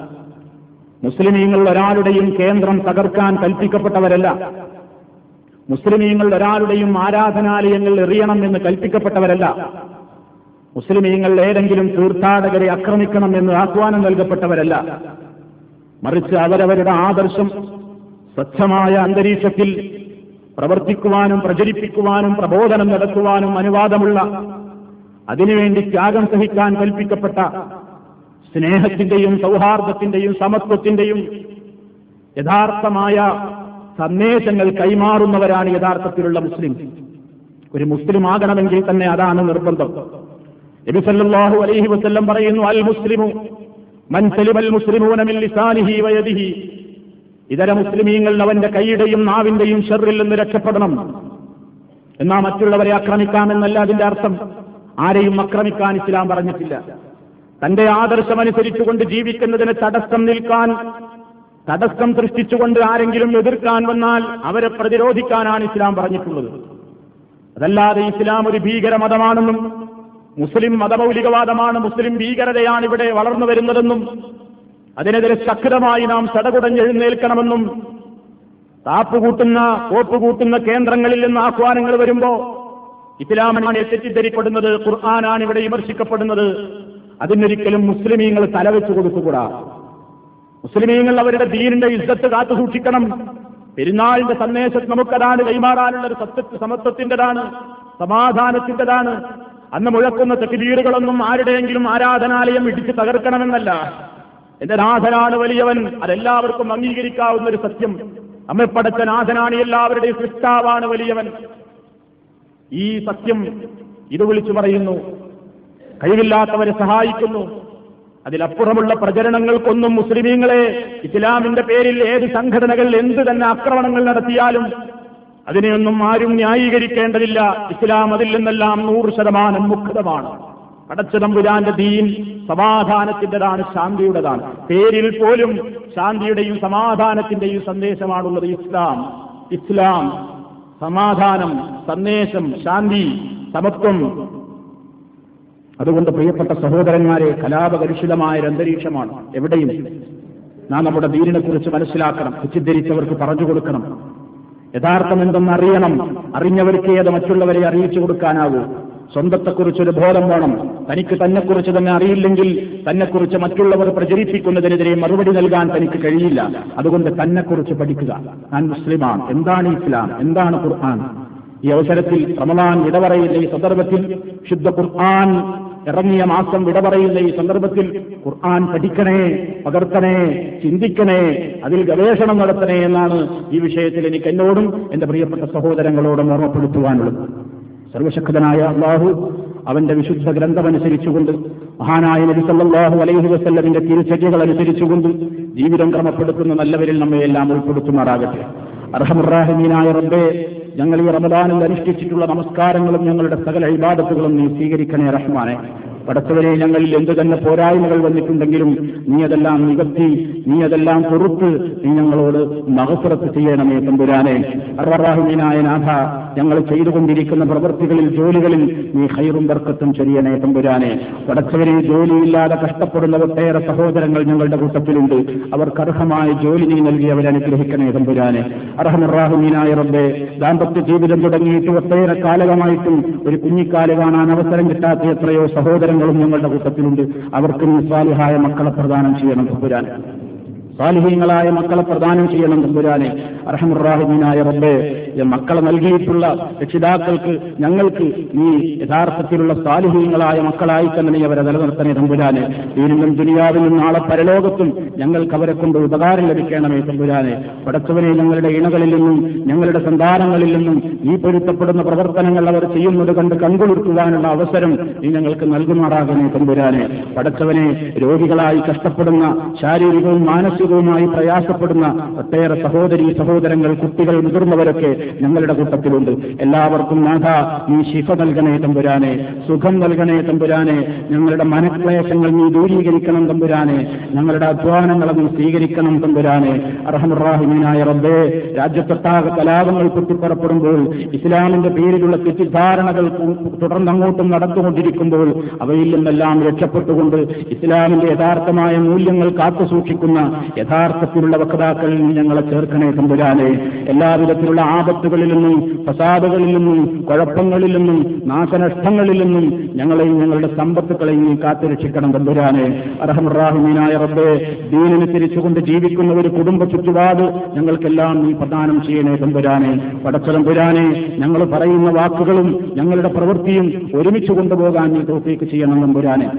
മുസ്ലിമീങ്ങൾ ഒരാളുടെയും കേന്ദ്രം തകർക്കാൻ കൽപ്പിക്കപ്പെട്ടവരല്ല. മുസ്ലിമീങ്ങൾ ഒരാളുടെയും ആരാധനാലയങ്ങൾ എറിയണം എന്ന് കൽപ്പിക്കപ്പെട്ടവരല്ല. മുസ്ലിമീങ്ങൾ ഏതെങ്കിലും തീർത്ഥാടകരെ ആക്രമിക്കണം എന്ന് ആഹ്വാനം നൽകപ്പെട്ടവരല്ല. മറിച്ച് അവരവരുടെ ആദർശം സ്വച്ഛമായ അന്തരീക്ഷത്തിൽ പ്രവർത്തിക്കുവാനും പ്രചരിപ്പിക്കുവാനും പ്രബോധനം നടത്തുവാനും അനുവാദമുള്ള അതിനുവേണ്ടി ത്യാഗം സഹിക്കാൻ കൽപ്പിക്കപ്പെട്ട സ്നേഹത്തിന്റെയും സൗഹാർദ്ദത്തിന്റെയും സമത്വത്തിന്റെയും യഥാർത്ഥമായ സന്ദേശങ്ങൾ കൈമാറുന്നവരാണ് യഥാർത്ഥത്തിലുള്ള മുസ്ലിം. ഒരു മുസ്ലിം ആകണമെങ്കിൽ തന്നെ അതാണ് നിർബന്ധം. നബി സല്ലല്ലാഹു അലൈഹി വസല്ലം പറയുന്നു അൽ മുസ്ലിമു മൻസലിമൽ മുസ്ലിമൂനമിൽ ലിസാനിഹി വയദിഹി ഇതര മുസ്ലിമീങ്ങൾ അവന്റെ കൈയുടെയും നാവിന്റെയും ഷെറിൽ നിന്ന് രക്ഷപ്പെടണം. എന്നാ മറ്റുള്ളവരെ ആക്രമിക്കാമെന്നല്ല അതിന്റെ അർത്ഥം. ആരെയും ആക്രമിക്കാൻ ഇസ്ലാം പറഞ്ഞിട്ടില്ല. തന്റെ ആദർശമനുസരിച്ചുകൊണ്ട് ജീവിക്കുന്നതിന് തടസ്സം നിൽക്കാൻ തടസ്സം സൃഷ്ടിച്ചുകൊണ്ട് ആരെങ്കിലും എതിർക്കാൻ വന്നാൽ അവരെ പ്രതിരോധിക്കാനാണ് ഇസ്ലാം പറഞ്ഞിട്ടുള്ളത്. അതല്ലാതെ ഇസ്ലാം ഒരു ഭീകര മതമാണെന്നും മുസ്ലിം മതമൗലികവാദമാണ് മുസ്ലിം ഭീകരതയാണ് ഇവിടെ വളർന്നു വരുന്നതെന്നും അതിനെതിരെ ശക്തമായി നാം സടകുടഞ്ഞെഴുന്നേൽക്കണമെന്നും താപ്പുകൂട്ടുന്ന കോപ്പുകൂട്ടുന്ന കേന്ദ്രങ്ങളിൽ നിന്ന് ആഹ്വാനങ്ങൾ വരുമ്പോ ഇസ്ലാമിനെ തെറ്റിദ്ധരിപ്പെടുന്നത് ഖുർആനാണ് ഇവിടെ വിമർശിക്കപ്പെടുന്നത്. അതിനൊരിക്കലും മുസ്ലിമീങ്ങൾ തലവെച്ചു കൊടുത്തുകൂടാ. മുസ്ലിമീങ്ങൾ അവരുടെ ദീനിന്റെ ഇസ്സത്ത് കാത്തു സൂക്ഷിക്കണം. പെരുന്നാളിന്റെ സന്ദേശം നമുക്കതാണ് കൈമാറാനുള്ള ഒരു സത്യ സമത്വത്തിന്റേതാണ് സമാധാനത്തിന്റേതാണ് അന്ന് മുഴക്കുന്ന തെക്കുതീറുകളൊന്നും ആരുടെയെങ്കിലും ആരാധനാലയം ഇടിച്ച് തകർക്കണമെന്നല്ല. എന്റെ നാഥനാണ് വലിയവൻ. അതെല്ലാവർക്കും അംഗീകരിക്കാവുന്ന ഒരു സത്യം. നമ്മെ പടച്ച നാഥനാണ് എല്ലാവരുടെയും സൃഷ്ടാവാണ് വലിയവൻ. ഈ സത്യം ഇത് വിളിച്ചു പറയുന്നു. കഴിവില്ലാത്തവരെ സഹായിക്കുന്നു. അതിലപ്പുറമുള്ള പ്രചരണങ്ങൾക്കൊന്നും മുസ്ലിമീങ്ങളെ ഇസ്ലാമിന്റെ പേരിൽ ഏത് സംഘടനകൾ എന്ത് തന്നെ ആക്രമണങ്ങൾ നടത്തിയാലും അതിനെയൊന്നും ആരും ന്യായീകരിക്കേണ്ടതില്ല. ഇസ്ലാം അതിൽ നിന്നെല്ലാം നൂറ് ശതമാനം മുക്തമാണ് പടച്ചതമ്പുരാന്റെ ദീൻ സമാധാനത്തിന്റെതാണ് ശാന്തിയുടേതാണ്. പേരിൽ പോലും ശാന്തിയുടെയും സമാധാനത്തിന്റെയും സന്ദേശമാണുള്ളത് ഇസ്ലാം. ഇസ്ലാം സമാധാനം സന്ദേശം ശാന്തി സമത്വം. അതുകൊണ്ട് പ്രിയപ്പെട്ട സഹോദരന്മാരെ കലാപകലുഷിതമായ ഒരു അന്തരീക്ഷമാണ് എവിടെയും. നാം നമ്മുടെ ദീനിനെ കുറിച്ച് മനസ്സിലാക്കണം തെറ്റിദ്ധരിച്ചവർക്ക് പറഞ്ഞു കൊടുക്കണം. യഥാർത്ഥം എന്തെന്ന് അറിയണം അറിഞ്ഞവർക്ക് അത് മറ്റുള്ളവരെ അറിയിച്ചു കൊടുക്കാനാകൂ സ്വന്തത്തെക്കുറിച്ചൊരു ബോധം വേണം. തനിക്ക് തന്നെക്കുറിച്ച് തന്നെ അറിയില്ലെങ്കിൽ തന്നെക്കുറിച്ച് മറ്റുള്ളവർ പ്രചരിപ്പിക്കുന്നതിനെതിരെ മറുപടി നൽകാൻ തനിക്ക് കഴിയില്ല. അതുകൊണ്ട് തന്നെക്കുറിച്ച് പഠിക്കുക. ഞാൻ മുസ്ലിമാണ്. എന്താണ് ഇസ്ലാം? എന്താണ് ഖുർആൻ? ഈ അവസരത്തിൽ റമദാൻ വിട ഈ സന്ദർഭത്തിൽ ശുദ്ധ ഖുർആൻ ഇറങ്ങിയ മാസം വിട ഈ സന്ദർഭത്തിൽ ഖുർആൻ പഠിക്കണേ പകർത്തണേ ചിന്തിക്കണേ അതിൽ ഗവേഷണം നടത്തണേ എന്നാണ് ഈ വിഷയത്തിൽ എനിക്ക് എന്നോടും എന്റെ പ്രിയപ്പെട്ട സഹോദരങ്ങളോടും ഓർമ്മപ്പെടുത്തുവാനുള്ളത്. സർവശക്തനായ അള്ളാഹു അവന്റെ വിശുദ്ധ ഗ്രന്ഥമനുസരിച്ചുകൊണ്ട് മഹാനായ നബി സല്ലല്ലാഹു അലൈഹി വസ്ല്ലമിന്റെ തിരുചര്യകൾ അനുസരിച്ചുകൊണ്ട് ജീവിതം ക്രമപ്പെടുത്തുന്ന നല്ലവരിൽ നമ്മെ എല്ലാം ഉൾപ്പെടുത്തുമാറാകട്ടെ. അർഹമുറാഹിമീനായ റബ്ബെ ഞങ്ങൾ ഈ റമദാനിൽ അനുഷ്ഠിച്ചിട്ടുള്ള നമസ്കാരങ്ങളും ഞങ്ങളുടെ സകല ഇബാദത്തുകളും നീ സ്വീകരിക്കണേ റഹ്മാനെ. പടച്ചവരെ ഞങ്ങളിൽ എന്തു തന്നെ പോരായ്മകൾ വന്നിട്ടുണ്ടെങ്കിലും നീ അതെല്ലാം നികത്തി നീ അതെല്ലാം പൊറുത്ത് നീ ഞങ്ങളോട് മഹസുറത്ത് ചെയ്യണമേ തമ്പുരാനെ. അർവറാഹിമീനായ നാഥ ഞങ്ങൾ ചെയ്തുകൊണ്ടിരിക്കുന്ന പ്രവൃത്തികളിൽ ജോലികളിൽ നീ ഹൈറും ബർക്കത്തും ചെയ്യണേ തമ്പുരാനെ. പടച്ചവരെ ജോലിയില്ലാതെ കഷ്ടപ്പെടുന്ന ഒട്ടേറെ സഹോദരങ്ങൾ ഞങ്ങളുടെ കൂട്ടത്തിലുണ്ട്. അവർക്ക് അർഹമായ ജോലി നീ നൽകി അവരെ അനുഗ്രഹിക്കണേ തമ്പുരാനെ. അർഹമുറാഹിമീനായ റബ്ബെ ദാമ്പത്യ ജീവിതം തുടങ്ങിയിട്ട് ഒട്ടേറെ കാലകമായിട്ടും ഒരു കുഞ്ഞിക്കാൽ കാണാൻ അവസരം കിട്ടാത്ത എത്രയോ സഹോദരങ്ങളും ഞങ്ങളുടെ കൂട്ടത്തിലുണ്ട്. അവർക്ക് നീ സ്വാലിഹായ മക്കളെ പ്രദാനം ചെയ്യണം തമ്പുരാൻ സാലിഹീങ്ങളായ മക്കളെ പ്രദാനം ചെയ്യണം തമ്പുരാനെ. അർഹമുറാഹിമീനായ റബ്ബെ മക്കളെ നൽകിയിട്ടുള്ള രക്ഷിതാക്കൾക്ക് ഞങ്ങൾക്ക് ഈ യഥാർത്ഥത്തിലുള്ള സാലിഹീങ്ങളായ മക്കളായി തന്നെ നീ അവരെ നിലനിർത്തണേ തമ്പുരാനെ. ദീനിലും ദുനിയാവിലും നാളെ പരലോകത്തും ഞങ്ങൾക്ക് അവരെ കൊണ്ട് ഉപകാരം ലഭിക്കണമേ തമ്പുരാനെ. പടച്ചവനെ ഞങ്ങളുടെ ഇണകളിൽ നിന്നും ഞങ്ങളുടെ സന്താനങ്ങളിൽ നിന്നും ഈ പൊരുത്തപ്പെടുന്ന പ്രവർത്തനങ്ങൾ അവർ ചെയ്യുന്നത് കണ്ട് കൺകുളിർക്കുവാനുള്ള അവസരം നീ ഞങ്ങൾക്ക് നൽകുമാറാകണേ തമ്പുരാനെ. പടച്ചവനെ രോഗികളായി കഷ്ടപ്പെടുന്ന ശാരീരികവും മാനസികവുമായി പ്രയാസപ്പെടുന്ന ഒട്ടേറെ സഹോദരി സഹോദരി സഹോദരങ്ങൾ കുട്ടികൾ മുതിർന്നവരൊക്കെ ഞങ്ങളുടെ കൂട്ടത്തിലുണ്ട്. എല്ലാവർക്കും നാഥ നീ ശിഫ നൽകണേ തമ്പുരാനെ സുഖം നൽകണേ തമ്പുരാനെ ഞങ്ങളുടെ മനക്ലേശങ്ങൾ നീ ദൂരീകരിക്കണം തമ്പുരാനെ ഞങ്ങളുടെ അധ്വാനങ്ങളെ നീ സ്വീകരിക്കണം തമ്പുരാനെ. അർഹമുറാഹിമീനായ റബ്ബേ രാജ്യത്തൊട്ടാകെ കലാപങ്ങൾ പൊട്ടിപ്പുറപ്പെടുമ്പോൾ ഇസ്ലാമിന്റെ പേരിലുള്ള തെറ്റിദ്ധാരണകൾ തുടർന്നങ്ങോട്ടും നടന്നുകൊണ്ടിരിക്കുമ്പോൾ അവയിൽ നിന്നെല്ലാം രക്ഷപ്പെട്ടുകൊണ്ട് ഇസ്ലാമിന്റെ യഥാർത്ഥമായ മൂല്യങ്ങൾ കാത്തുസൂക്ഷിക്കുന്ന യഥാർത്ഥത്തിലുള്ള വക്താക്കളിൽ ഞങ്ങളെ ചേർക്കണേ തമ്പുരാനെ എല്ലാവിധത്തിലുള്ള ആപത്തുകളിൽ നിന്നും പ്രസാദുകളിൽ നിന്നും കുഴപ്പങ്ങളിൽ നിന്നും നാശനഷ്ടങ്ങളിൽ നിന്നും ഞങ്ങളെയും ഞങ്ങളുടെ സമ്പത്തുക്കളെയും നീ കാത്തുരക്ഷിക്കണം തമ്പുരാനെ അർഹമുറാഹിമീനായ റബ്ബെ ദീനനുസരിച്ചുകൊണ്ട് ജീവിക്കുന്ന ഒരു കുടുംബ ചുറ്റുപാട് ഞങ്ങൾക്കെല്ലാം നീ പ്രദാനം ചെയ്യണേ തമ്പുരാനെ പടച്ചതമ്പുരാനെ ഞങ്ങൾ പറയുന്ന വാക്കുകളും ഞങ്ങളുടെ പ്രവൃത്തിയും ഒരുമിച്ച് കൊണ്ടുപോകാൻ നീ തോഫീക്ക് ചെയ്യണം തമ്പുരാനെ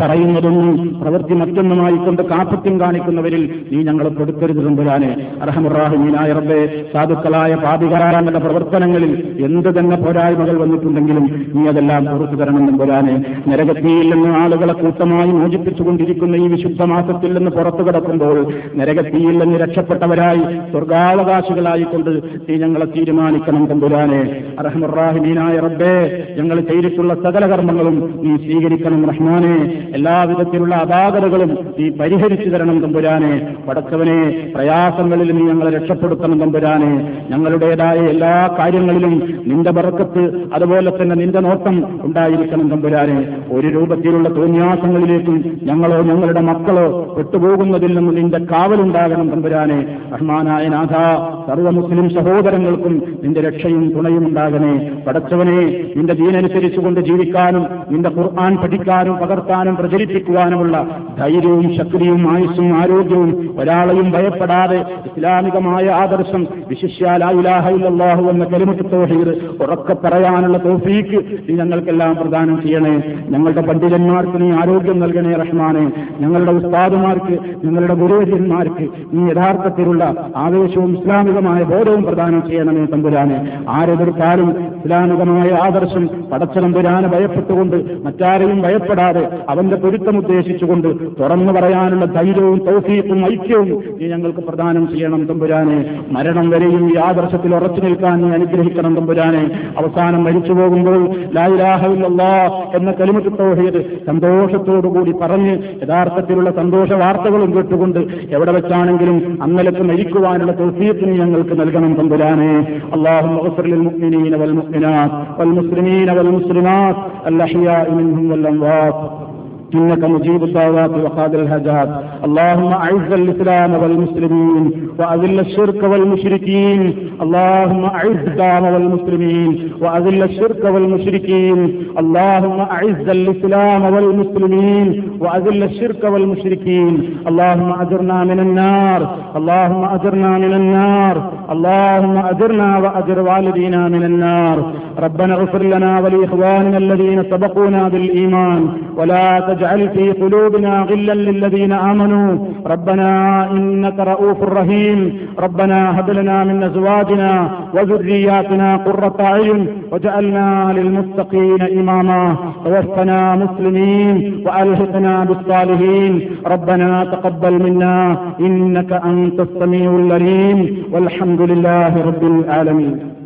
പറയുന്നതൊന്നും പ്രവൃത്തി മറ്റൊന്നുമായി കൊണ്ട് കാപ്പത്യം കാണിക്കുന്നവരിൽ നീ ഞങ്ങൾ കൊടുക്കരുത് തമ്പുരാനെ. അർഹമുറാഹിമീനായ റബ്ബെ സാധുക്കളായ പാപികാരാങ്ങളുടെ പ്രവർത്തനങ്ങളിൽ എന്ത് തന്നെ പോരായ്മകൾ വന്നിട്ടുണ്ടെങ്കിലും നീ അതെല്ലാം പുറത്തു തരണം തമ്പുരാനെ. നരകത്തിയിൽ നിന്ന് ആളുകളെ കൂട്ടമായി മോചിപ്പിച്ചുകൊണ്ടിരിക്കുന്ന ഈ വിശുദ്ധ മാസത്തിൽ നിന്ന് പുറത്തു കിടക്കുമ്പോൾ നരകത്തിയിൽ നിന്ന് രക്ഷപ്പെട്ടവരായി സ്വർഗാവകാശികളായിക്കൊണ്ട് നീ ഞങ്ങളെ തീരുമാനിക്കണം തമ്പുരാനെ. അറഹമുറാഹിമീനായ റബ്ബേ ഞങ്ങൾ ചെയ്തിട്ടുള്ള സകല കർമ്മങ്ങളും നീ സ്വീകരിക്കണം റഹ്മാനെ. എല്ലാവിധത്തിലുള്ള അപാകതകളും നീ പരിഹരിച്ചു തരണം തമ്പുരാനെ. പടച്ചവനെ പ്രയാസങ്ങളിൽ നീ ഞങ്ങളെ രക്ഷപ്പെടുത്തണം തമ്പുരാനെ. ഞങ്ങളുടേതായ എല്ലാ കാര്യങ്ങളിലും നിന്റെ ബറക്കത്ത് അതുപോലെ തന്നെ നിന്റെ നോട്ടം ഉണ്ടായിരിക്കണം തമ്പുരാനെ. ഒരു രൂപത്തിലുള്ള തോന്നിയാസങ്ങളിലേക്കും ഞങ്ങളോ ഞങ്ങളുടെ മക്കളോ പെട്ടുപോകുന്നതിൽ നിന്ന് നിന്റെ കാവലുണ്ടാകണം തമ്പുരാനെ. റഹ്മാനായ നാഥ സർവ മുസ്ലിം സഹോദരങ്ങൾക്കും നിന്റെ രക്ഷയും തുണയും ഉണ്ടാകണേ. പടച്ചവനെ നിന്റെ ദീനനുസരിച്ചുകൊണ്ട് ജീവിക്കാനും നിന്റെ ഖുർആൻ പഠിക്കാനും പകർത്താനും പ്രചരിപ്പിക്കുവാനുമുള്ള ധൈര്യവും ശക്തിയും ആയുസ്സും ആരോഗ്യവും ഒരാളെയും ഭയപ്പെടാതെ ഇസ്ലാമികമായ ആദർശം വിശിഷ്യാലാഹു എന്ന കലിമത്ത് തോഹീർ ഉറക്കെ പറയാനുള്ള തോഫീക്ക് നീ ഞങ്ങൾക്കെല്ലാം പ്രദാനം ചെയ്യണേ. ഞങ്ങളുടെ പണ്ഡിതന്മാർക്ക് നീ ആരോഗ്യം നൽകണേ റഹ്മാനെ. ഞങ്ങളുടെ ഉസ്താദുമാർക്ക് ഞങ്ങളുടെ ഗുരുവര്യന്മാർക്ക് നീ യഥാർത്ഥത്തിലുള്ള ആവേശവും ഇസ്ലാമികമായ ബോധവും പ്രദാനം ചെയ്യണമേ തമ്പുരാനെ. ആരെതിർത്താലും ഇസ്ലാമികമായ ആദർശം പടച്ചതമ്പുരാനെ ഭയപ്പെട്ടുകൊണ്ട് മറ്റാരെയും ഭയപ്പെടാതെ അവന്റെ പൊരുത്തം ഉദ്ദേശിച്ചുകൊണ്ട് തുറന്നു പറയാനുള്ള ധൈര്യവും തൗഫീഖും ഐക്യവും നീ ഞങ്ങൾക്ക് പ്രദാനം ചെയ്യണം തമ്പുരാനെ മരണം വരെയും ഈ ആദർശത്തിൽ ഉറച്ചു നിൽക്കാൻ നീ അനുഗ്രഹിക്കണം തമ്പുരാനെ അവസാനം മരിച്ചു പോകുമ്പോൾ ലായിലാഹില്ല എന്ന കലിമത്ത് തൗഹീദ് സന്തോഷത്തോടുകൂടി പറഞ്ഞ് യഥാർത്ഥത്തിലുള്ള സന്തോഷ വാർത്തകളും കേട്ടുകൊണ്ട് എവിടെ വെച്ചാണെങ്കിലും അന്നലക്ക് മരിക്കുവാനുള്ള തൗഫീഖ് നീ ഞങ്ങൾക്ക് നൽകണം തമ്പുരാനെ അള്ളാഹു للمؤمنين والمؤمنات والمسلمين والمسلمات الأحياء منهم والأموات إنك مجيب الدعوات وقادر الهجات. اللهم أعز الإسلام والمسلمين وأذل الشرك والمشركين. اللهم أعز الإسلام والمسلمين وأذل الشرك والمشركين. اللهم أعز الإسلام والمسلمين وأذل الشرك والمشركين. اللهم أجرنا من النار. اللهم أجرنا من النار. اللهم أجرنا وأجر والدينا من النار. ربنا اغفر لنا ولإخواننا الذين سبقونا بالإيمان. ولا تجعل في قلوبنا غلا للذين آمنوا. ربنا إنك رؤوف رحيم. ربنا هب لنا من أزواجنا وذرياتنا قرة أعين وجعلنا للمتقين إماما. توفنا مسلمين وألحقنا بالصالحين. ربنا تقبل منا. إنك أنت السميع العليم. والحمد لله رب العالمين.